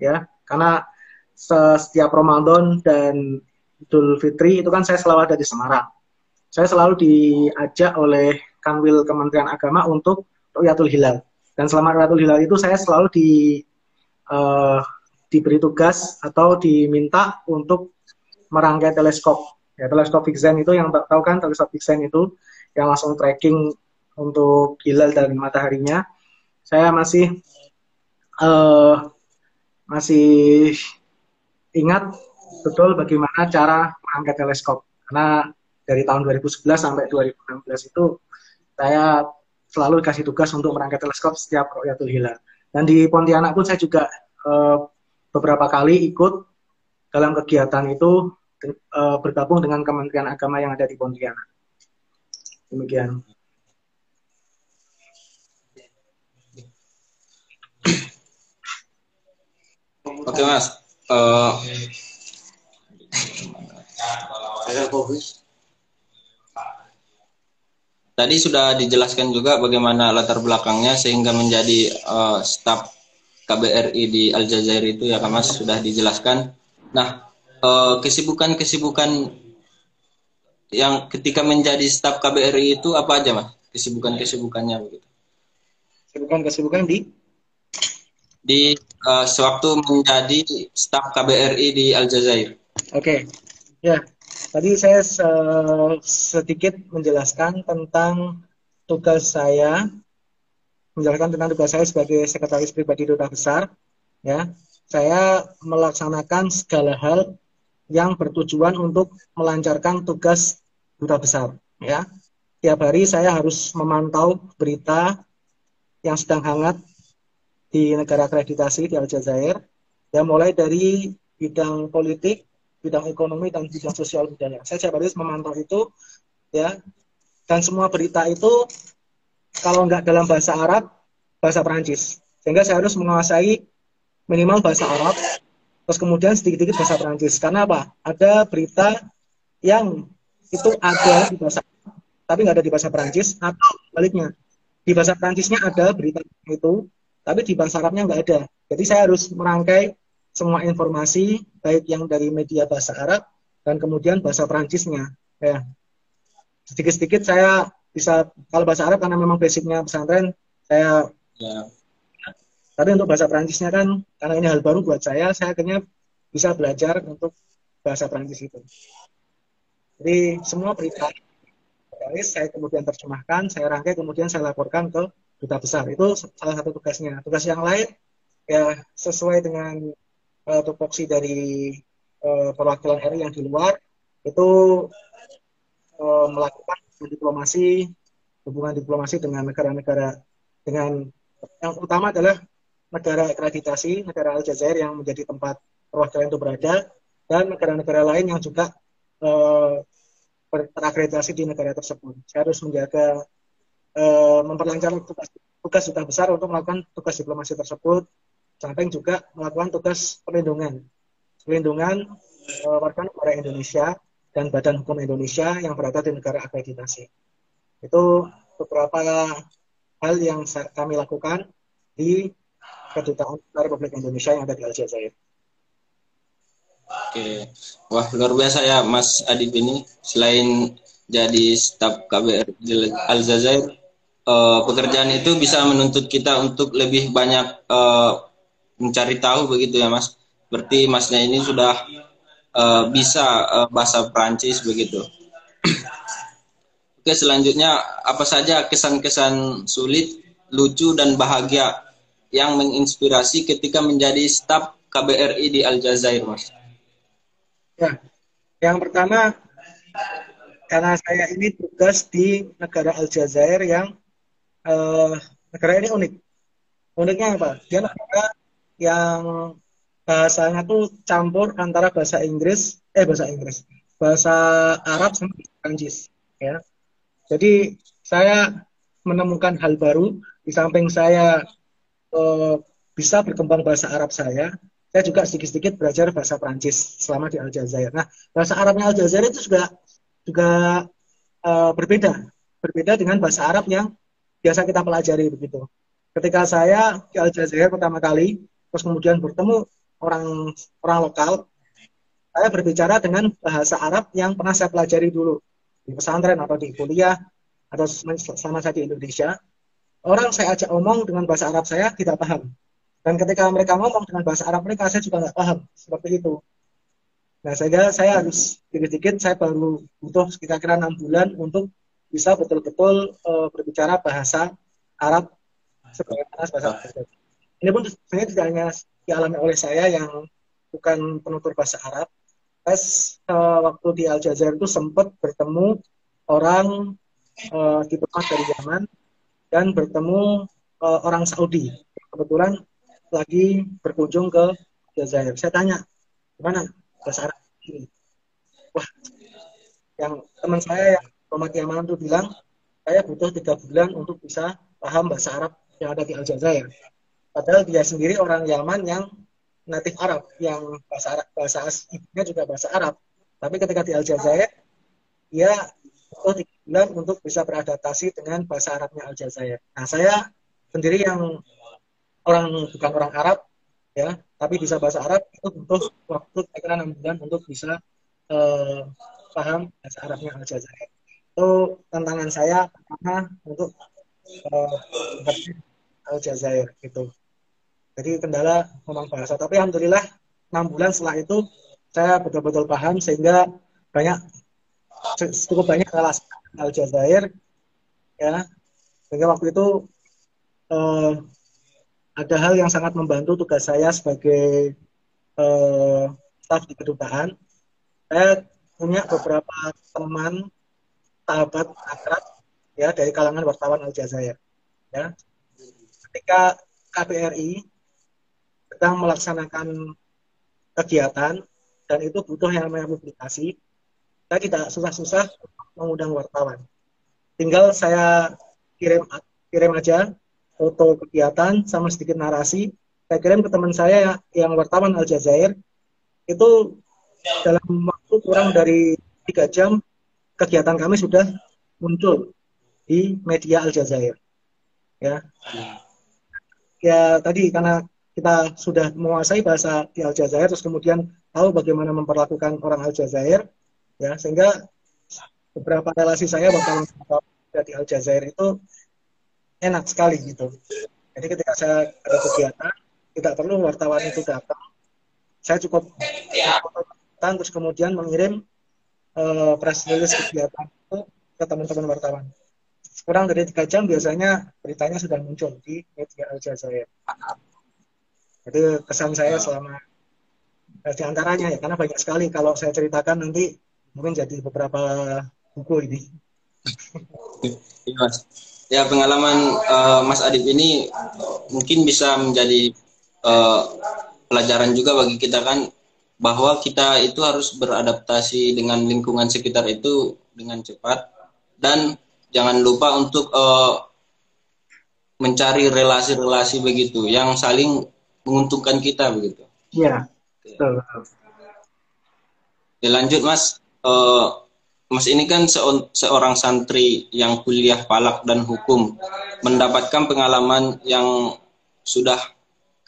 Speaker 5: ya karena setiap Ramadan dan Idul Fitri itu kan saya selalu ada di Semarang. Saya selalu diajak oleh Kanwil Kementerian Agama untuk Rukyatul Hilal. Dan selama Rukyatul Hilal itu saya selalu di uh, diberi tugas atau diminta untuk merangkai teleskop. Ya, teleskop Vixen itu yang tahu kan teleskop Vixen itu yang langsung tracking untuk hilal dan mataharinya saya masih uh, masih ingat betul bagaimana cara mengangkat teleskop karena dari tahun 2011 sampai 2016 itu saya selalu dikasih tugas untuk merangkai teleskop setiap Rukyatul Hilal. Dan di Pontianak pun saya juga uh, beberapa kali ikut dalam kegiatan itu uh, bergabung dengan Kementerian Agama yang ada di Pontianak. Demikian.
Speaker 4: Oke mas. Uh, tadi sudah dijelaskan juga bagaimana latar belakangnya sehingga menjadi uh, staf KBRI di Aljazair itu ya kan mas sudah dijelaskan. Nah kesibukan kesibukan-kesibukan yang ketika menjadi staf KBRI itu apa aja mas kesibukan-kesibukannya begitu?
Speaker 5: Kesibukan-kesibukan di
Speaker 4: di uh, sewaktu menjadi staf KBRI di Aljazair.
Speaker 5: Oke, okay. ya tadi saya sedikit menjelaskan tentang tugas saya, menjelaskan tentang tugas saya sebagai sekretaris pribadi duta besar. Ya, saya melaksanakan segala hal yang bertujuan untuk melancarkan tugas duta besar ya. Tiap hari saya harus memantau berita yang sedang hangat di negara akreditasi di Aljazair ya mulai dari bidang politik bidang ekonomi dan bidang sosial budaya. Saya tiap hari memantau itu ya. Dan semua berita itu kalau nggak dalam bahasa Arab bahasa Perancis sehingga saya harus menguasai minimal bahasa Arab Terus kemudian sedikit-sedikit bahasa Perancis. Karena apa? Ada berita yang itu ada di bahasa tapi nggak ada di bahasa Perancis atau baliknya di bahasa Perancisnya ada berita itu tapi di bahasa Arabnya nggak ada jadi saya harus merangkai semua informasi baik yang dari media bahasa Arab dan kemudian bahasa Perancisnya. Ya, sedikit-sedikit saya bisa kalau bahasa Arab karena memang basicnya pesantren saya
Speaker 4: Ya.
Speaker 5: tapi untuk bahasa Perancisnya kan karena ini hal baru buat saya saya akhirnya bisa belajar untuk bahasa Perancis itu. Jadi semua berita saya kemudian terjemahkan saya rangkai kemudian saya laporkan ke duta besar. Itu salah satu tugasnya. Tugas yang lain ya sesuai dengan uh, tupoksi dari uh, perwakilan RI yang di luar itu uh, melakukan diplomasi hubungan diplomasi dengan negara-negara dengan yang utama adalah negara akreditasi negara Aljazair yang menjadi tempat perwakilan itu berada dan negara-negara lain yang juga uh, terakreditasi di negara tersebut. Saya harus menjaga uh, memperlancar tugas tugas duta besar untuk melakukan tugas diplomasi tersebut, samping juga melakukan tugas perlindungan, perlindungan uh, warga negara Indonesia dan Badan Hukum Indonesia yang berada di negara akreditasi. Itu beberapa hal yang kami lakukan di kedutaan Republik Indonesia yang ada di Aljazair.
Speaker 4: Oke, wah luar biasa ya Mas Adib ini. Selain jadi staf KBR Aljazair, uh, pekerjaan itu bisa menuntut kita untuk lebih banyak uh, mencari tahu begitu ya Mas. Berarti Masnya ini sudah uh, bisa uh, bahasa Prancis begitu. Oke, selanjutnya apa saja kesan-kesan sulit, lucu dan bahagia yang menginspirasi ketika menjadi staf KBRI di Aljazair, Mas?
Speaker 5: Ya, yang pertama karena saya ini tugas di negara Aljazair yang uh, negara ini unik. Uniknya apa? Dia negara yang bahasanya tuh campur antara bahasa Inggris, eh bahasa Inggris, bahasa Arab sama Prancis, ya. Jadi saya menemukan hal baru di samping saya uh, bisa berkembang bahasa Arab saya, saya juga sedikit-sedikit belajar bahasa Prancis selama di Aljazair. Nah, bahasa Arabnya Aljazair itu juga juga uh, berbeda, berbeda dengan bahasa Arab yang biasa kita pelajari begitu. Ketika saya di Aljazair pertama kali, terus kemudian bertemu orang orang lokal, saya berbicara dengan bahasa Arab yang pernah saya pelajari dulu di pesantren atau di kuliah atau sama saya di Indonesia, orang saya ajak omong dengan bahasa Arab saya tidak paham. Dan ketika mereka ngomong dengan bahasa Arab mereka, saya juga nggak paham seperti itu. Nah, sehingga saya harus sedikit-sedikit saya baru butuh kira-kira enam bulan untuk bisa betul-betul uh, berbicara bahasa Arab sebagaimana bahasa Arab. Ini pun sebenarnya tidak hanya dialami oleh saya yang bukan penutur bahasa Arab, tes uh, waktu di Aljazair itu sempat bertemu orang uh, diplomat dari Yaman dan bertemu uh, orang Saudi. Kebetulan lagi berkunjung ke Aljazair. Saya tanya, gimana bahasa Arab ini? Wah, yang teman saya yang diplomat Yaman itu bilang, saya butuh tiga bulan untuk bisa paham bahasa Arab yang ada di Aljazair. Padahal dia sendiri orang Yaman yang natif Arab yang bahasa Arab, bahasa ibunya juga bahasa Arab. Tapi ketika di Aljazair, dia butuh tiga bulan untuk bisa beradaptasi dengan bahasa Arabnya Aljazair. Nah, saya sendiri yang orang bukan orang Arab, ya, tapi bisa bahasa Arab itu butuh waktu kira-kira enam bulan untuk bisa uh, paham bahasa Arabnya Aljazair. Itu tantangan saya pertama untuk uh, Aljazair itu. Jadi kendala memang bahasa. Tapi alhamdulillah enam bulan setelah itu saya betul-betul paham sehingga banyak cukup banyak kelas Aljazair ya. Sehingga waktu itu eh, ada hal yang sangat membantu tugas saya sebagai eh, staf di kedutaan. Saya punya beberapa teman sahabat akrab ya dari kalangan wartawan Aljazair ya. Ketika KBRI sedang melaksanakan kegiatan dan itu butuh yang namanya publikasi, saya tidak susah-susah mengundang wartawan. Tinggal saya kirim kirim aja foto kegiatan sama sedikit narasi, saya kirim ke teman saya yang wartawan Aljazair, itu dalam waktu kurang dari tiga jam kegiatan kami sudah muncul di media Aljazair. Ya, ya tadi karena kita sudah menguasai bahasa di Aljazair, terus kemudian tahu bagaimana memperlakukan orang Aljazair, ya sehingga beberapa relasi saya wartawan di Aljazair itu enak sekali gitu. Jadi ketika saya ada kegiatan, tidak perlu wartawan itu datang, saya cukup datang terus kemudian mengirim uh, press release kegiatan itu ke teman-teman wartawan. Kurang dari tiga jam biasanya beritanya sudah muncul di media Aljazair. Jadi kesan saya selama eh, di antaranya ya karena banyak sekali kalau saya ceritakan nanti mungkin jadi beberapa buku ini.
Speaker 4: Ya, Mas. Ya pengalaman uh, Mas Adib ini mungkin bisa menjadi uh, pelajaran juga bagi kita kan bahwa kita itu harus beradaptasi dengan lingkungan sekitar itu dengan cepat dan jangan lupa untuk uh, mencari relasi-relasi begitu yang saling menguntungkan kita begitu.
Speaker 5: Iya. Betul.
Speaker 4: Ya, lanjut Mas. Uh, Mas ini kan se seorang santri yang kuliah palak dan hukum, mendapatkan pengalaman yang sudah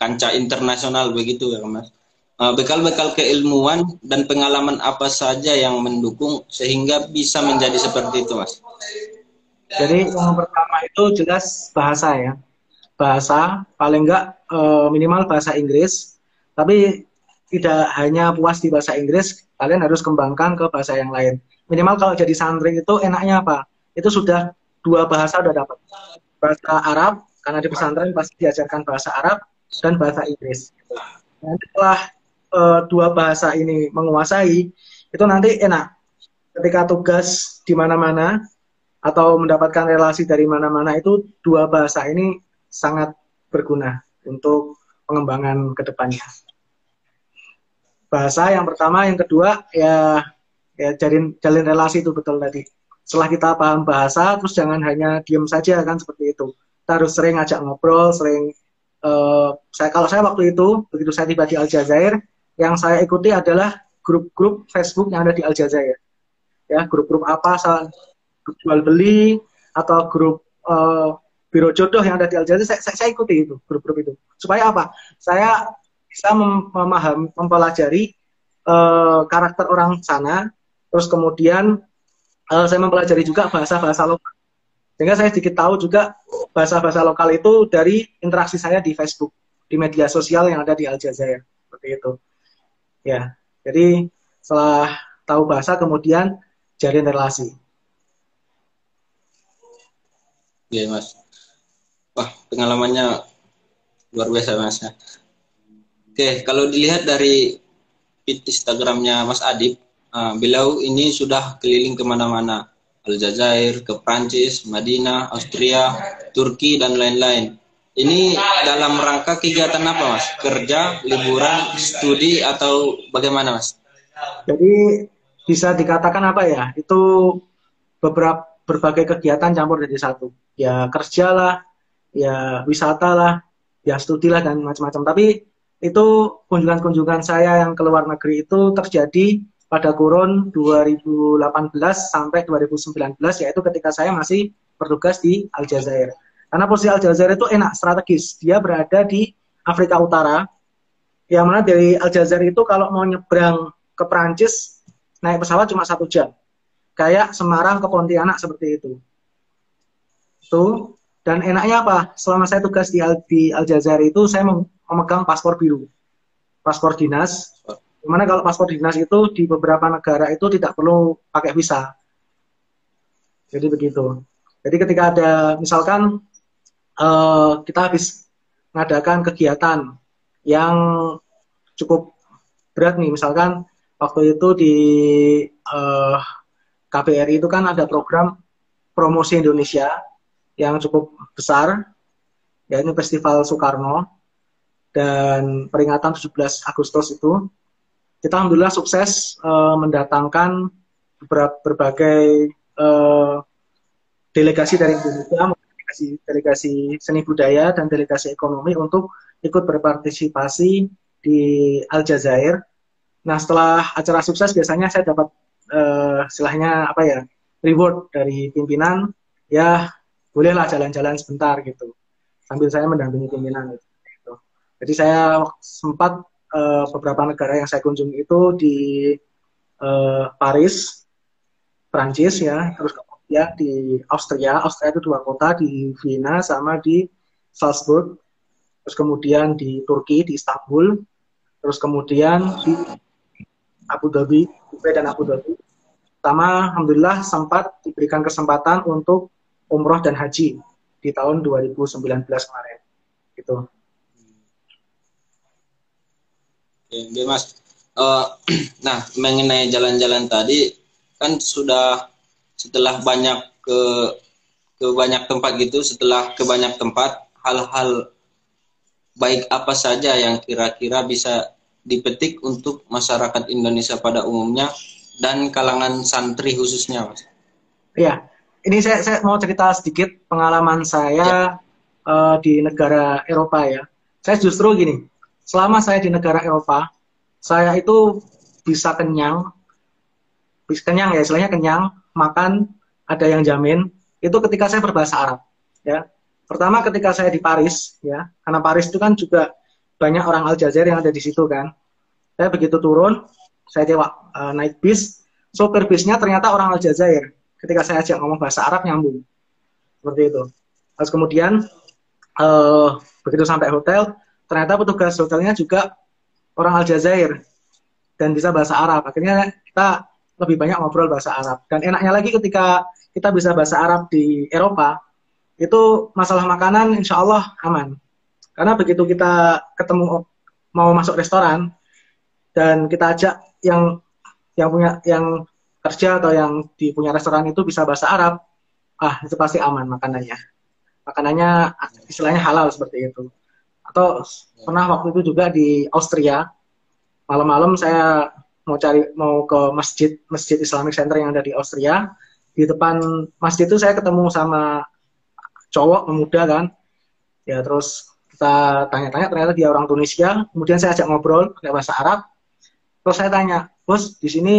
Speaker 4: kancah internasional begitu ya Mas. Eh, bekal-bekal keilmuan dan pengalaman apa saja yang mendukung sehingga bisa menjadi seperti itu Mas?
Speaker 5: Jadi yang pertama itu jelas bahasa ya. Bahasa paling enggak eh, minimal bahasa Inggris. Tapi tidak hanya puas di bahasa Inggris, kalian harus kembangkan ke bahasa yang lain minimal kalau jadi santri itu enaknya apa? Itu sudah dua bahasa udah dapat. Bahasa Arab, karena di pesantren pasti diajarkan bahasa Arab dan bahasa Inggris. Dan setelah uh, dua bahasa ini menguasai, itu nanti enak. Ketika tugas di mana-mana atau mendapatkan relasi dari mana-mana itu dua bahasa ini sangat berguna untuk pengembangan ke depannya. Bahasa yang pertama, yang kedua ya ya jalin jalin relasi itu betul tadi. Setelah kita paham bahasa terus jangan hanya diem saja kan seperti itu. Kita harus sering ngajak ngobrol sering uh, saya kalau saya waktu itu begitu saya tiba di Aljazair yang saya ikuti adalah grup-grup Facebook yang ada di Aljazair ya grup-grup apa grup jual beli atau grup uh, biro jodoh yang ada di Aljazair saya, saya, saya ikuti itu grup-grup itu supaya apa saya bisa memahami mempelajari uh, karakter orang sana Terus kemudian uh, saya mempelajari juga bahasa-bahasa lokal. Sehingga saya sedikit tahu juga bahasa-bahasa lokal itu dari interaksi saya di Facebook, di media sosial yang ada di Aljazair. Seperti itu. Ya, jadi setelah tahu bahasa kemudian jalin relasi.
Speaker 4: Iya mas. Wah pengalamannya luar biasa mas. Oke kalau dilihat dari Instagramnya Mas Adib, Uh, beliau ini sudah keliling ke mana-mana, Aljazair, ke Prancis, Madinah, Austria, Turki, dan lain-lain. Ini dalam rangka kegiatan apa, Mas? Kerja, liburan, studi, atau bagaimana, Mas?
Speaker 5: Jadi bisa dikatakan apa ya? Itu beberapa berbagai kegiatan campur jadi satu. Ya kerja lah, ya wisata lah, ya studi lah dan macam-macam. Tapi itu kunjungan-kunjungan saya yang ke luar negeri itu terjadi pada kurun 2018 sampai 2019 yaitu ketika saya masih bertugas di Aljazair. Karena posisi Aljazair itu enak strategis, dia berada di Afrika Utara. Yang mana dari Aljazair itu kalau mau nyebrang ke Prancis naik pesawat cuma satu jam. Kayak Semarang ke Pontianak seperti itu. Tuh. Dan enaknya apa? Selama saya tugas di, Al di Aljazair itu saya memegang paspor biru. Paspor dinas Di mana kalau paspor dinas itu di beberapa negara itu tidak perlu pakai visa. Jadi begitu. Jadi ketika ada misalkan uh, kita habis mengadakan kegiatan yang cukup berat nih, misalkan waktu itu di uh, eh, KBRI itu kan ada program promosi Indonesia yang cukup besar, yaitu Festival Soekarno dan peringatan 17 Agustus itu kita alhamdulillah sukses uh, mendatangkan berbagai uh, delegasi dari Indonesia, delegasi, delegasi seni budaya dan delegasi ekonomi untuk ikut berpartisipasi di Aljazair. Nah setelah acara sukses biasanya saya dapat uh, istilahnya apa ya reward dari pimpinan ya bolehlah jalan-jalan sebentar gitu sambil saya mendampingi pimpinan gitu. Jadi saya sempat uh, beberapa negara yang saya kunjungi itu di uh, Paris, Prancis ya, terus kemudian di Austria, Austria itu dua kota di Vienna sama di Salzburg, terus kemudian di Turki di Istanbul, terus kemudian di Abu Dhabi, Dubai dan Abu Dhabi. Pertama, alhamdulillah sempat diberikan kesempatan untuk umroh dan haji di tahun 2019 kemarin. Gitu.
Speaker 4: Oke, Mas. Uh, nah, mengenai jalan-jalan tadi kan sudah setelah banyak ke ke banyak tempat gitu, setelah ke banyak tempat, hal-hal baik apa saja yang kira-kira bisa dipetik untuk masyarakat Indonesia pada umumnya dan kalangan santri khususnya, Mas.
Speaker 5: Iya, ini saya, saya mau cerita sedikit pengalaman saya ya. uh, di negara Eropa ya. Saya justru gini, selama saya di negara Eropa, saya itu bisa kenyang, bisa kenyang ya, istilahnya kenyang, makan, ada yang jamin, itu ketika saya berbahasa Arab. Ya, pertama ketika saya di Paris, ya, karena Paris itu kan juga banyak orang Aljazair yang ada di situ kan. Saya begitu turun, saya sewa uh, naik bis, sopir bisnya ternyata orang Aljazair. Ketika saya ajak ngomong bahasa Arab nyambung, seperti itu. Terus kemudian uh, begitu sampai hotel, ternyata petugas hotelnya juga orang Aljazair dan bisa bahasa Arab. Akhirnya kita lebih banyak ngobrol bahasa Arab. Dan enaknya lagi ketika kita bisa bahasa Arab di Eropa, itu masalah makanan insya Allah aman. Karena begitu kita ketemu mau masuk restoran dan kita ajak yang yang punya yang kerja atau yang di punya restoran itu bisa bahasa Arab, ah itu pasti aman makanannya. Makanannya istilahnya halal seperti itu. Atau pernah waktu itu juga di Austria malam-malam saya mau cari mau ke masjid masjid Islamic Center yang ada di Austria. Di depan masjid itu saya ketemu sama cowok pemuda kan. Ya terus kita tanya-tanya ternyata dia orang Tunisia. Kemudian saya ajak ngobrol pakai bahasa Arab. Terus saya tanya bos di sini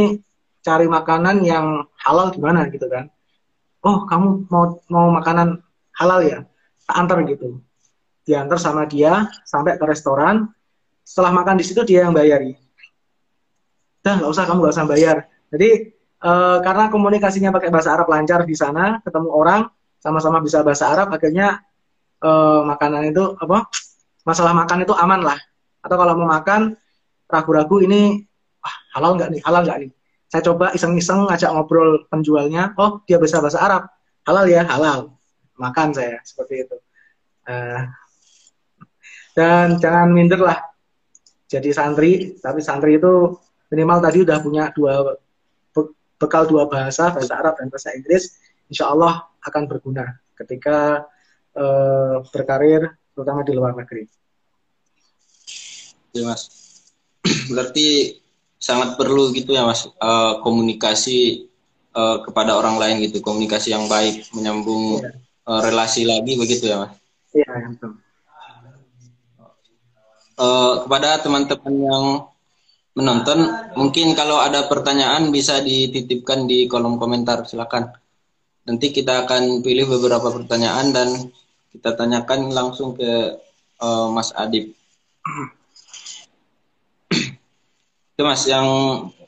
Speaker 5: cari makanan yang halal gimana gitu kan oh kamu mau mau makanan halal ya antar gitu diantar sama dia sampai ke restoran. Setelah makan di situ dia yang bayari. Dah nggak usah kamu nggak usah bayar. Jadi e, karena komunikasinya pakai bahasa Arab lancar di sana, ketemu orang sama-sama bisa bahasa Arab, akhirnya e, makanan itu apa? Masalah makan itu aman lah. Atau kalau mau makan ragu-ragu ini wah, halal nggak nih, halal nggak nih. Saya coba iseng-iseng ngajak ngobrol penjualnya, oh dia bisa bahasa Arab, halal ya, halal. Makan saya seperti itu. Uh, dan jangan minder lah jadi santri tapi santri itu minimal tadi udah punya dua bekal dua bahasa bahasa Arab dan bahasa Inggris insya Allah akan berguna ketika uh, berkarir terutama di luar negeri.
Speaker 4: Ya mas, berarti sangat perlu gitu ya mas uh, komunikasi uh, kepada orang lain gitu komunikasi yang baik menyambung ya. uh, relasi lagi begitu ya mas?
Speaker 5: Iya betul
Speaker 4: uh, kepada teman-teman yang menonton, mungkin kalau ada pertanyaan bisa dititipkan di kolom komentar, silakan. Nanti kita akan pilih beberapa pertanyaan dan kita tanyakan langsung ke uh, Mas Adib. Itu Mas, yang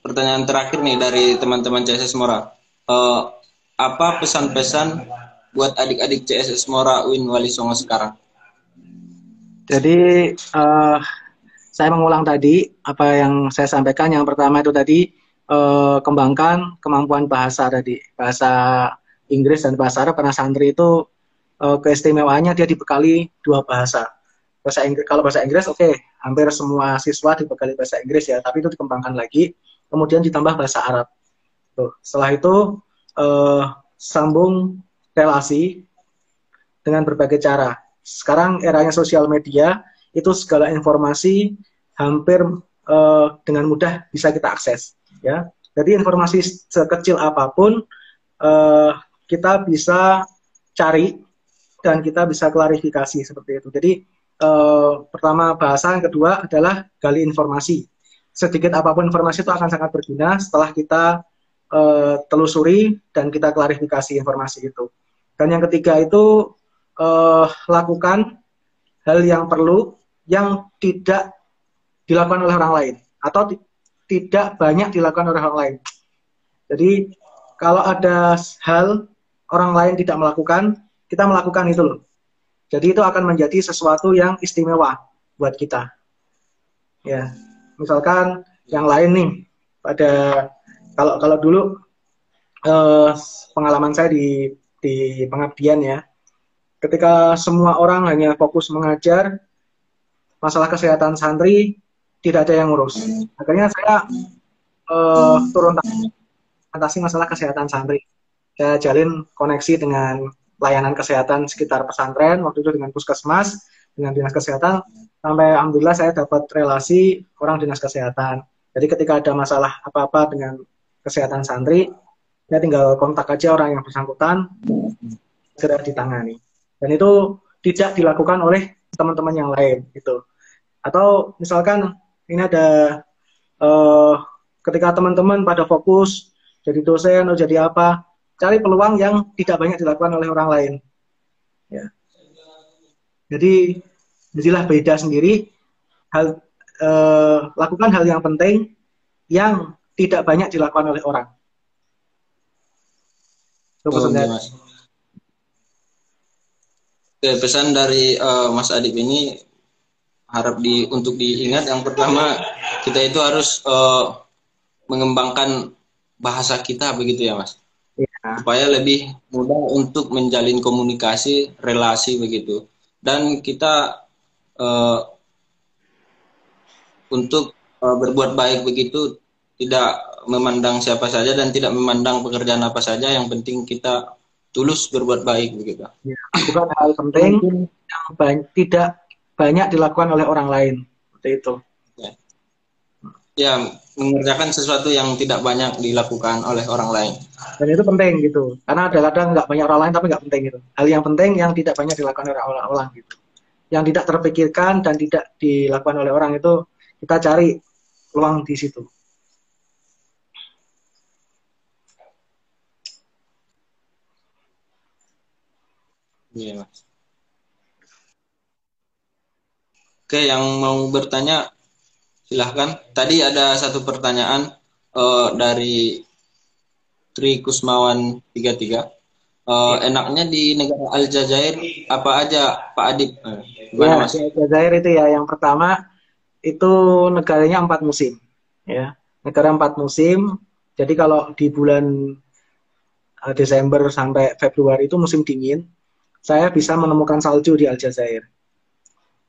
Speaker 4: pertanyaan terakhir nih dari teman-teman CSS Mora. Uh, apa pesan-pesan buat adik-adik CSS Mora Win Wali Songo sekarang?
Speaker 5: Jadi uh, saya mengulang tadi apa yang saya sampaikan. Yang pertama itu tadi uh, kembangkan kemampuan bahasa tadi, bahasa Inggris dan bahasa Arab karena santri itu uh, keistimewaannya dia dibekali dua bahasa. Bahasa Inggris kalau bahasa Inggris oke, okay, hampir semua siswa dibekali bahasa Inggris ya, tapi itu dikembangkan lagi, kemudian ditambah bahasa Arab. Tuh, setelah itu uh, sambung relasi dengan berbagai cara. Sekarang eranya sosial media itu segala informasi hampir uh, dengan mudah bisa kita akses ya. Jadi informasi sekecil apa pun uh, kita bisa cari dan kita bisa klarifikasi seperti itu. Jadi uh, pertama bahasa yang kedua adalah gali informasi sedikit apa pun informasi itu akan sangat berguna setelah kita uh, telusuri dan kita klarifikasi informasi itu dan yang ketiga itu uh, lakukan hal yang perlu yang tidak dilakukan oleh orang lain atau tidak banyak dilakukan oleh orang lain. Jadi kalau ada hal orang lain tidak melakukan, kita melakukan itu loh. Jadi itu akan menjadi sesuatu yang istimewa buat kita. Ya, misalkan yang lain nih pada kalau kalau dulu eh, pengalaman saya di di pengabdian ya, ketika semua orang hanya fokus mengajar, masalah kesehatan santri tidak ada yang ngurus. Akhirnya saya uh, turun atasi masalah kesehatan santri. Saya jalin koneksi dengan layanan kesehatan sekitar pesantren, waktu itu dengan puskesmas, dengan dinas kesehatan, sampai alhamdulillah saya dapat relasi orang dinas kesehatan. Jadi ketika ada masalah apa-apa dengan kesehatan santri, saya tinggal kontak aja orang yang bersangkutan, segera ditangani. Dan itu tidak dilakukan oleh teman-teman yang lain gitu. Atau misalkan ini ada uh, ketika teman-teman pada fokus jadi dosen atau jadi apa, cari peluang yang tidak banyak dilakukan oleh orang lain. Ya. Jadi jadilah beda sendiri. Hal uh, lakukan hal yang penting yang tidak banyak dilakukan oleh orang.
Speaker 4: Itu pesannya. Oke, pesan dari uh, Mas Adib ini harap di untuk diingat yang pertama kita itu harus uh, mengembangkan bahasa kita begitu ya mas. Supaya lebih mudah untuk menjalin komunikasi relasi begitu. Dan kita uh, untuk uh, berbuat baik begitu tidak memandang siapa saja dan tidak memandang pekerjaan apa saja yang penting kita tulus berbuat baik begitu.
Speaker 5: Ya, bukan hal penting yang banyak, tidak banyak dilakukan oleh orang lain. Seperti itu
Speaker 4: ya. mengerjakan sesuatu yang tidak banyak dilakukan oleh orang lain
Speaker 5: dan itu penting gitu karena ada kadang nggak banyak orang lain tapi nggak penting gitu hal yang penting yang tidak banyak dilakukan oleh orang-orang gitu yang tidak terpikirkan dan tidak dilakukan oleh orang itu kita cari peluang di situ
Speaker 4: Iya, Mas. Oke, yang mau bertanya silahkan. Tadi ada satu pertanyaan uh, dari Tri Kusmawan 33. Uh, enaknya di negara Aljazair apa aja Pak Adib? Uh,
Speaker 5: ya, mas? Aljazair itu ya yang pertama itu negaranya empat musim, ya negara empat musim. Jadi kalau di bulan Desember sampai Februari itu musim dingin, saya bisa menemukan salju di Aljazair.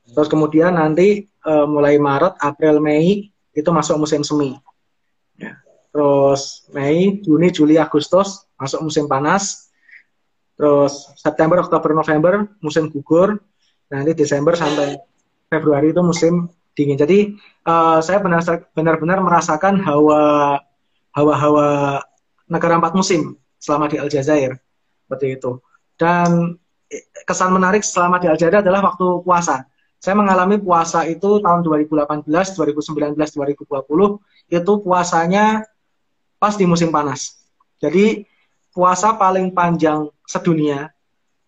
Speaker 5: Terus kemudian nanti uh, mulai Maret, April, Mei itu masuk musim semi. Ya. Terus Mei, Juni, Juli, Agustus masuk musim panas. Terus September, Oktober, November musim gugur. Nanti Desember sampai Februari itu musim dingin. Jadi uh, saya benar-benar merasakan hawa hawa-hawa negara empat musim selama di Aljazair seperti itu. Dan kesan menarik selama di Aljazair adalah waktu puasa saya mengalami puasa itu tahun 2018, 2019, 2020 itu puasanya pas di musim panas. Jadi puasa paling panjang sedunia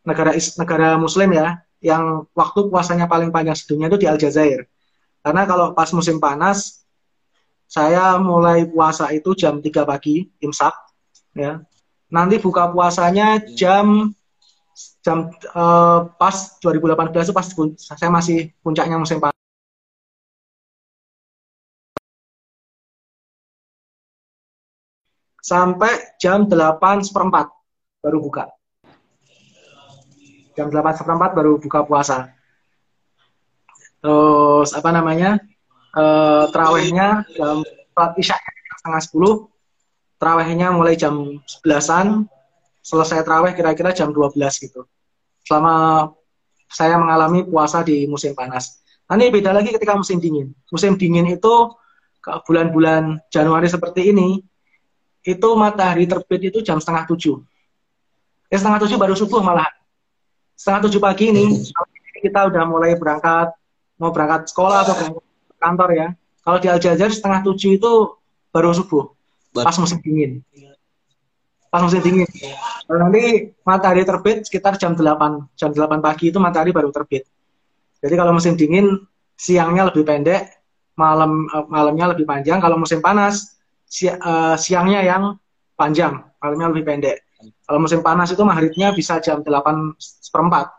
Speaker 5: negara negara muslim ya yang waktu puasanya paling panjang sedunia itu di Aljazair. Karena kalau pas musim panas saya mulai puasa itu jam 3 pagi imsak ya. Nanti buka puasanya jam jam uh, pas 2018 itu pas saya masih puncaknya musim panas. Sampai jam 8 seperempat baru buka. Jam 8 seperempat baru buka puasa. Terus apa namanya? Uh, terawihnya jam isya setengah 10 terawihnya mulai jam 11-an selesai terawih kira-kira jam 12 gitu selama saya mengalami puasa di musim panas. Ini beda lagi ketika musim dingin. Musim dingin itu bulan-bulan Januari seperti ini, itu matahari terbit itu jam setengah tujuh. Eh, setengah tujuh baru subuh malah. Setengah tujuh pagi ini, kita udah mulai berangkat, mau berangkat sekolah atau berangkat kantor ya. Kalau di Aljazair setengah tujuh itu baru subuh, pas musim dingin pas musim dingin. Nanti matahari terbit sekitar jam 8, jam 8 pagi itu matahari baru terbit. Jadi kalau musim dingin siangnya lebih pendek, malam uh, malamnya lebih panjang. Kalau musim panas si, uh, siangnya yang panjang. malamnya lebih pendek. Kalau musim panas itu maghribnya bisa jam 8 seperempat.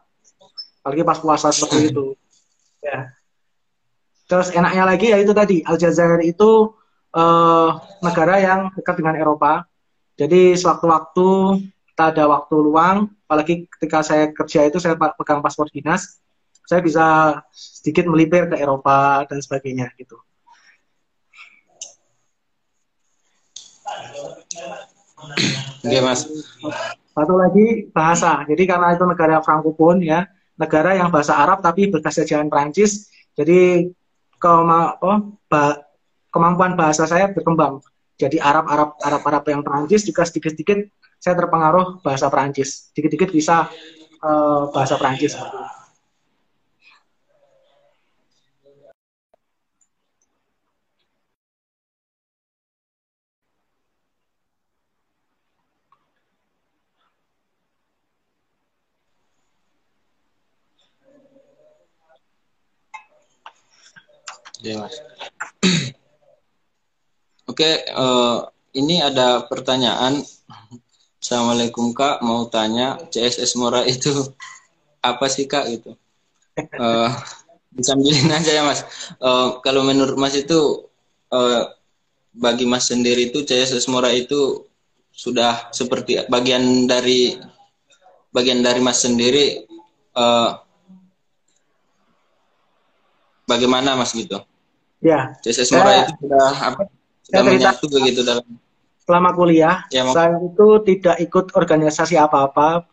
Speaker 5: Apalagi pas puasa seperti itu. Ya. Terus enaknya lagi ya itu tadi, Aljazair itu uh, negara yang dekat dengan Eropa. Jadi sewaktu-waktu kita ada waktu luang, apalagi ketika saya kerja itu saya pegang paspor dinas, saya bisa sedikit melipir ke Eropa dan sebagainya gitu.
Speaker 4: Oke mas.
Speaker 5: Satu lagi bahasa. Jadi karena itu negara frankophone ya, negara yang bahasa Arab tapi bekas jajahan Prancis, jadi kema oh, ba kemampuan bahasa saya berkembang. Jadi Arab Arab Arab Arab yang Prancis juga sedikit-sedikit saya terpengaruh bahasa Prancis. Sedikit-sedikit bisa uh, bahasa Prancis.
Speaker 4: Ya, Mas. Oke, uh, ini ada pertanyaan. Assalamualaikum Kak, mau tanya CSS Mora itu apa sih Kak gitu? Uh, disambilin aja ya Mas. Uh, kalau menurut Mas itu uh, bagi Mas sendiri itu CSS Mora itu sudah seperti bagian dari bagian dari Mas sendiri uh, bagaimana Mas gitu?
Speaker 5: Ya.
Speaker 4: CSS Mora itu sudah apa? Sudah menyatu begitu dalam
Speaker 5: selama kuliah ya, saya itu tidak ikut organisasi apa-apa.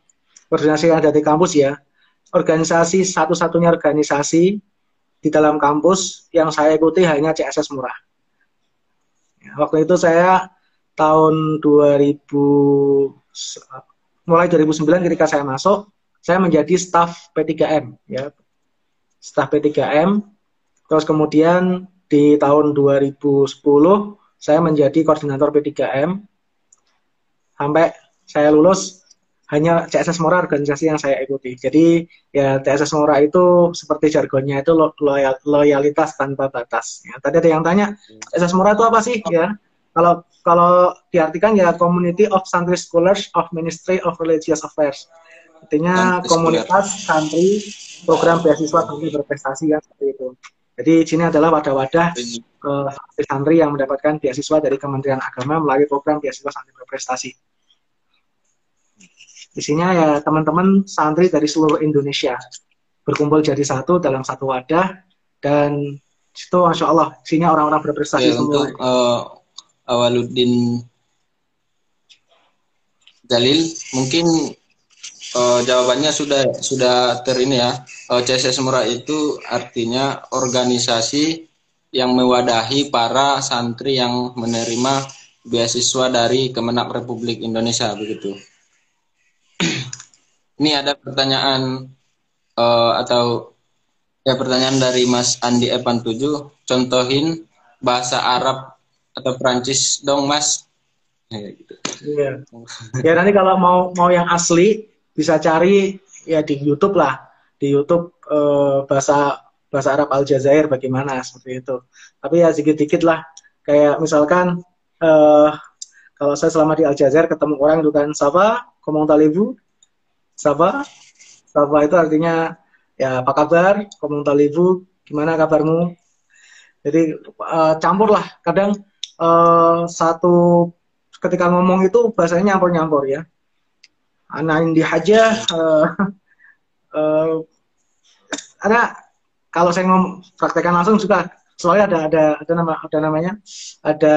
Speaker 5: Organisasi yang ada di kampus ya. Organisasi satu-satunya organisasi di dalam kampus yang saya ikuti hanya CSS Murah. Ya, waktu itu saya tahun 2000 mulai 2009 ketika saya masuk saya menjadi staf P3M ya. Staf P3M Terus kemudian di tahun 2010 saya menjadi koordinator P3M sampai saya lulus hanya CSS Mora organisasi yang saya ikuti. Jadi ya CSS Mora itu seperti jargonnya itu loyal, loyalitas tanpa batas. Ya, tadi ada yang tanya CSS Mora itu apa sih? Ya kalau kalau diartikan ya Community of Santri Scholars of Ministry of Religious Affairs. Artinya komunitas santri program beasiswa santri berprestasi yang seperti itu. Jadi di sini adalah wadah-wadah uh, santri yang mendapatkan beasiswa dari Kementerian Agama melalui program beasiswa santri berprestasi. Di sini ya teman-teman santri dari seluruh Indonesia berkumpul jadi satu dalam satu wadah dan itu masya Allah sini orang-orang berprestasi ya,
Speaker 4: semua. Untuk uh, Awaluddin Jalil mungkin uh, jawabannya sudah sudah ter ini ya. Uh, CSS Murah itu artinya organisasi yang mewadahi para santri yang menerima beasiswa dari Kemenak Republik Indonesia begitu. ini ada pertanyaan uh, atau ya pertanyaan dari Mas Andi Evan 7 contohin bahasa Arab atau Prancis dong Mas.
Speaker 5: Ya, gitu. Iya. Ya nanti kalau mau mau yang asli bisa cari ya di YouTube lah di YouTube eh, bahasa bahasa Arab Aljazair bagaimana seperti itu. Tapi ya sedikit-sedikit lah. Kayak misalkan eh, kalau saya selama di Aljazair ketemu orang itu kan Saba komong talibu Saba Saba itu artinya ya apa kabar? Komong talibu gimana kabarmu? Jadi eh, campur lah. Kadang eh, satu ketika ngomong itu bahasanya nyampur-nyampur ya. Anak di haja uh, uh, ada kalau saya ngomong praktekkan langsung juga selalu ada ada ada nama ada namanya. Ada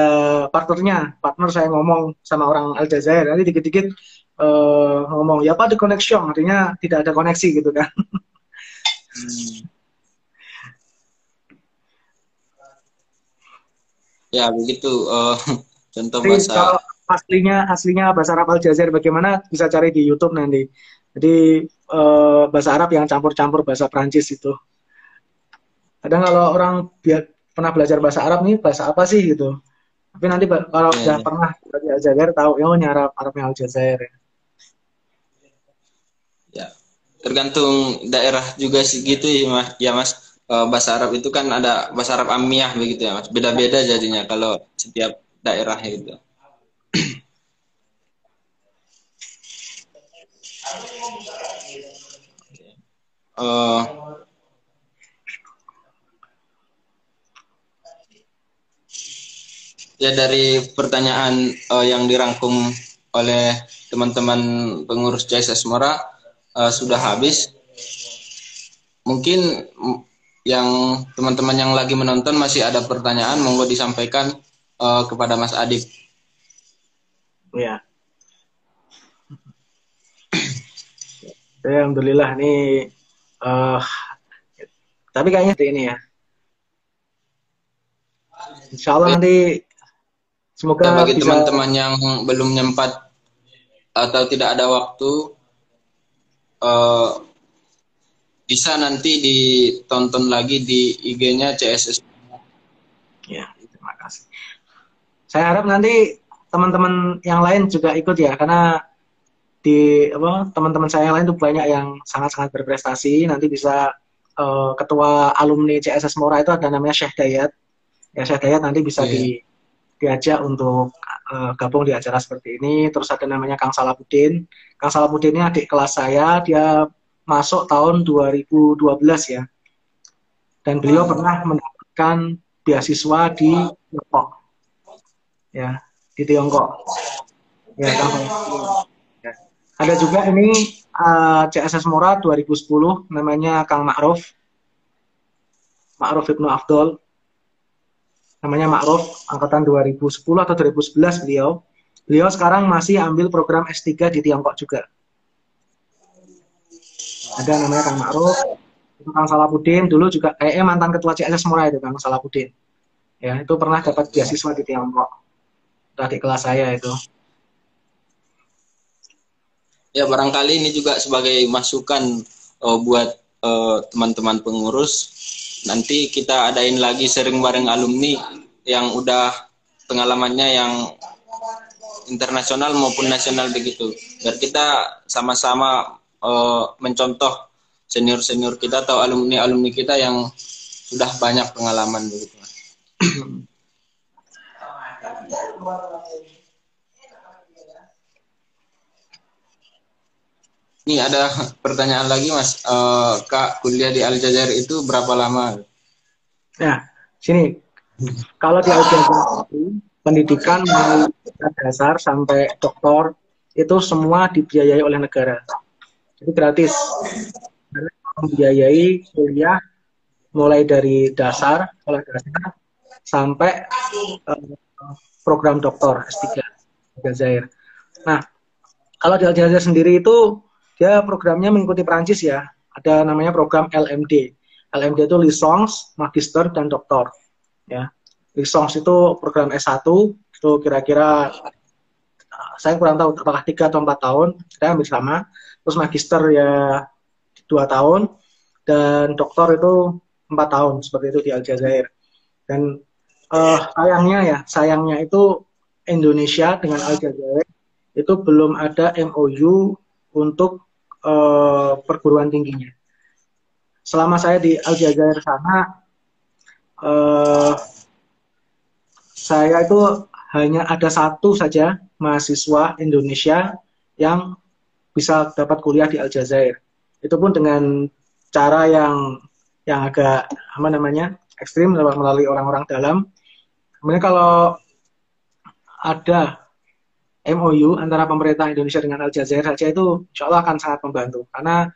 Speaker 5: partnernya. Partner saya ngomong sama orang Aljazair nanti dikit-dikit uh, ngomong ya apa the connection. Artinya tidak ada koneksi gitu kan. Hmm.
Speaker 4: ya begitu. Uh, contoh bahasa kalau,
Speaker 5: aslinya aslinya bahasa Arab Aljazair bagaimana? Bisa cari di YouTube nanti. Jadi uh, bahasa Arab yang campur-campur bahasa Prancis itu. Kadang kalau orang biar pernah belajar bahasa Arab nih bahasa apa sih gitu. Tapi nanti kalau yeah, yeah. pernah di Aljazair tahu ya oh, Arab Arabnya Aljazair.
Speaker 4: Ya, tergantung daerah juga sih gitu ya mas. Ya mas, uh, bahasa Arab itu kan ada bahasa Arab Amiyah begitu ya mas. Beda-beda jadinya kalau setiap daerah itu. Eh, ya dari pertanyaan eh, yang dirangkum oleh teman-teman pengurus CSS Mora eh, sudah habis. Mungkin yang teman-teman yang lagi menonton masih ada pertanyaan, monggo disampaikan eh, kepada Mas Adib.
Speaker 5: Ya, Alhamdulillah nih eh tapi kayaknya seperti ini ya. Insya Allah nanti semoga
Speaker 4: Ya, bagi
Speaker 5: bisa
Speaker 4: teman-teman yang belum nyempat atau tidak ada waktu, eh, bisa nanti ditonton lagi di IG-nya CSS.
Speaker 5: Ya, terima kasih. Saya harap nanti teman-teman yang lain juga ikut ya, karena di apa teman-teman saya yang lain tuh banyak yang sangat-sangat berprestasi. Nanti bisa eh, ketua alumni CSS Mora itu ada namanya Syekh Dayat. Ya Syekh Dayat nanti bisa
Speaker 4: Iya.
Speaker 5: di diajak untuk eh, gabung di acara seperti ini. Terus ada namanya Kang Salahuddin. Kang Salahuddin ini adik kelas saya, dia masuk tahun 2012 ya. Dan beliau pernah mendapatkan beasiswa di Tiongkok. Ya, di Tiongkok. Ya, Kang. Ada juga ini eh, CSS Mora 2010 namanya Kang Ma'ruf. Ma'ruf Ibnu Afdol. Namanya Ma'ruf angkatan 2010 atau 2011 beliau. Beliau sekarang masih ambil program S3 di Tiongkok juga. Ada namanya Kang Ma'ruf, itu Kang Salahuddin dulu juga kayaknya mantan ketua CSS Mora itu Kang Salahuddin. Ya, itu pernah dapat beasiswa di Tiongkok. Itu adik kelas saya itu.
Speaker 4: Ya barangkali ini juga sebagai masukan eh, buat eh, teman-teman pengurus. Nanti kita adain lagi sering bareng alumni yang udah pengalamannya yang internasional maupun nasional begitu. Biar kita sama-sama eh, mencontoh senior-senior kita atau alumni-alumni kita yang sudah banyak pengalaman begitu. Ini ada pertanyaan lagi Mas, Eh, Kak kuliah di Aljazair itu berapa lama?
Speaker 5: Nah, sini. Kalau di Aljazair pendidikan mulai dasar sampai doktor itu semua dibiayai oleh negara. Jadi gratis. Karena membiayai kuliah mulai dari dasar, sekolah dasar sampai eh, program doktor S3 Aljazair. Nah, kalau di Aljazair sendiri itu dia programnya mengikuti Perancis ya. Ada namanya program LMD. LMD itu licence, magister, dan doktor. Ya, licence itu program S1 itu kira-kira uh, saya kurang tahu apakah tiga atau empat tahun. Saya ambil sama. Terus magister ya dua tahun dan doktor itu empat tahun seperti itu di Aljazair. Dan eh, sayangnya ya, sayangnya itu Indonesia dengan Aljazair itu belum ada MOU untuk eh, perguruan tingginya. Selama saya di Aljazair sana, eh, saya itu hanya ada satu saja mahasiswa Indonesia yang bisa dapat kuliah di Aljazair. Itu pun dengan cara yang yang agak apa namanya ekstrim melalui orang-orang dalam. Kemudian kalau ada MOU antara pemerintah Indonesia dengan Aljazair saja itu insya Allah akan sangat membantu karena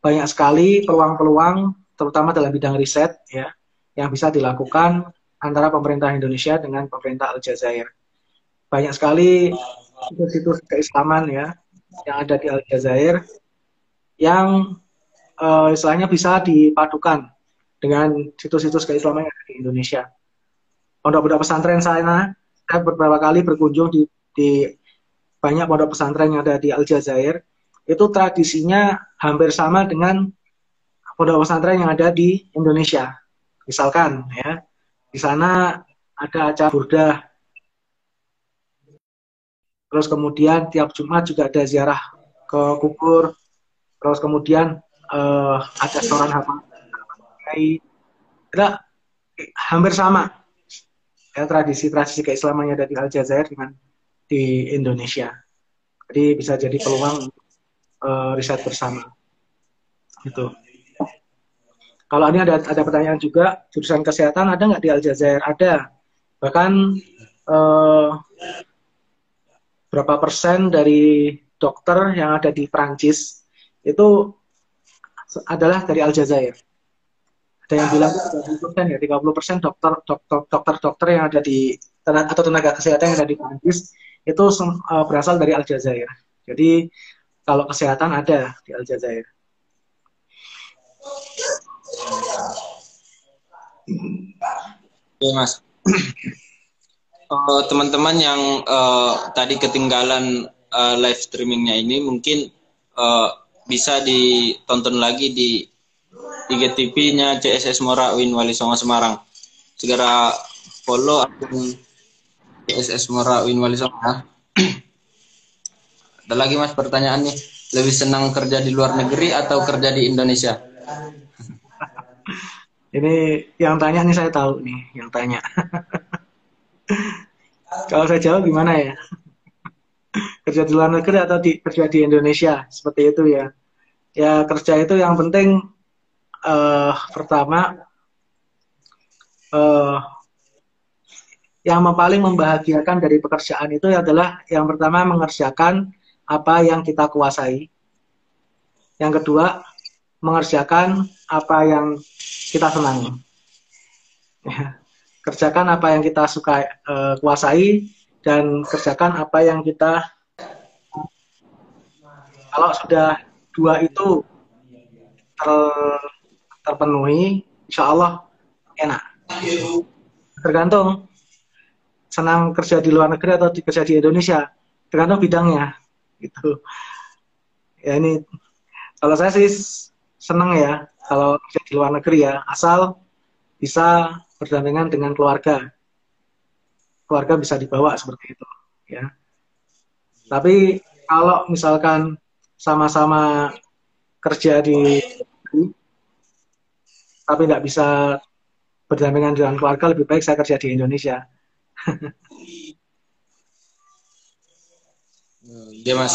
Speaker 5: banyak sekali peluang-peluang terutama dalam bidang riset ya yang bisa dilakukan antara pemerintah Indonesia dengan pemerintah Aljazair. Banyak sekali situs-situs keislaman ya yang ada di Aljazair yang eh, istilahnya bisa dipadukan dengan situs-situs keislaman yang ada di Indonesia. Pondok-pondok pesantren sana, saya beberapa kali berkunjung di, di banyak pondok pesantren yang ada di Aljazair, itu tradisinya hampir sama dengan pondok pesantren yang ada di Indonesia. Misalkan ya, di sana ada acara burdah. Terus kemudian tiap Jumat juga ada ziarah ke kubur. Terus kemudian eh, ada setoran hafal. Kita hampir sama ya tradisi-tradisi keislamannya ada di Aljazair dengan di Indonesia. Jadi bisa jadi peluang eh, riset bersama. Itu. Kalau ini ada ada pertanyaan juga, jurusan kesehatan ada nggak di Aljazair? Ada. Bahkan eh, berapa persen dari dokter yang ada di Prancis itu adalah dari Aljazair. Ada yang bilang 30 persen ya, 30 persen dokter dokter dokter dokter yang ada di atau tenaga kesehatan yang ada di Prancis itu uh, berasal dari Aljazair. Jadi kalau kesehatan ada di Aljazair.
Speaker 4: Oke mas. Uh, teman-teman yang uh, tadi ketinggalan uh, live streamingnya ini mungkin uh, bisa ditonton lagi di IGTV-nya CSS Mora Win Wali Songo Semarang. Segera follow akun CSS Mora Win Wali Songo. Ya. Ada lagi mas pertanyaan nih. Lebih senang kerja di luar negeri atau kerja di Indonesia?
Speaker 5: Ini yang tanya nih saya tahu nih, yang tanya. Kalau saya jawab gimana ya? kerja di luar negeri atau di, kerja di Indonesia? Seperti itu ya. Ya kerja itu yang penting uh, pertama uh, yang paling membahagiakan dari pekerjaan itu adalah yang pertama mengerjakan apa yang kita kuasai. Yang kedua, mengerjakan apa yang kita senangi. Ya. Kerjakan apa yang kita suka uh, kuasai dan kerjakan apa yang kita kalau sudah dua itu ter, terpenuhi, insya Allah enak. Tergantung senang kerja di luar negeri atau kerja di Indonesia, tergantung bidangnya. Gitu. Ya ini kalau saya sih senang ya kalau kerja di luar negeri ya, asal bisa berdampingan dengan keluarga. Keluarga bisa dibawa seperti itu, ya. Tapi kalau misalkan sama-sama kerja di tapi nggak bisa berdampingan dengan keluarga, lebih baik saya kerja di Indonesia.
Speaker 4: Iya mas.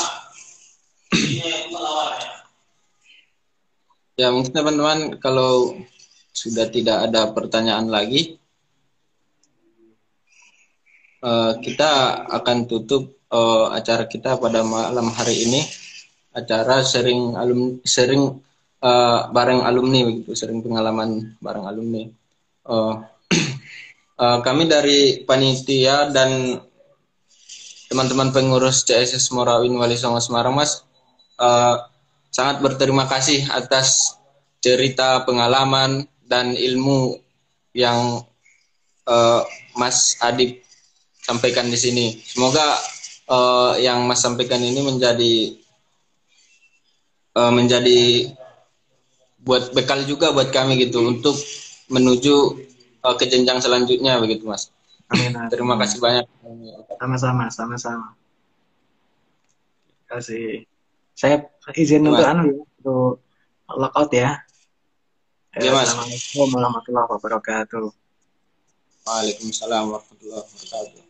Speaker 4: Ya mungkin teman-teman kalau sudah tidak ada pertanyaan lagi, uh, kita akan tutup uh, acara kita pada malam hari ini. Acara sering alum sering uh, bareng alumni begitu, sering pengalaman bareng alumni. Uh, uh, kami dari panitia dan teman-teman pengurus CSS Morawin Wali Songo Semarang, Mas. Uh, sangat berterima kasih atas cerita pengalaman dan ilmu yang uh, Mas Adib sampaikan di sini. Semoga uh, yang Mas sampaikan ini menjadi uh, menjadi buat bekal juga buat kami gitu untuk menuju uh, ke jenjang selanjutnya begitu Mas.
Speaker 5: Amin.
Speaker 4: Terima kasih banyak.
Speaker 5: Sama-sama, sama-sama. Terima kasih. Saya izin untuk anu ya, untuk lockout ya.
Speaker 4: Ya, Mas.
Speaker 5: Assalamualaikum warahmatullahi wabarakatuh.
Speaker 4: Waalaikumsalam warahmatullahi wabarakatuh.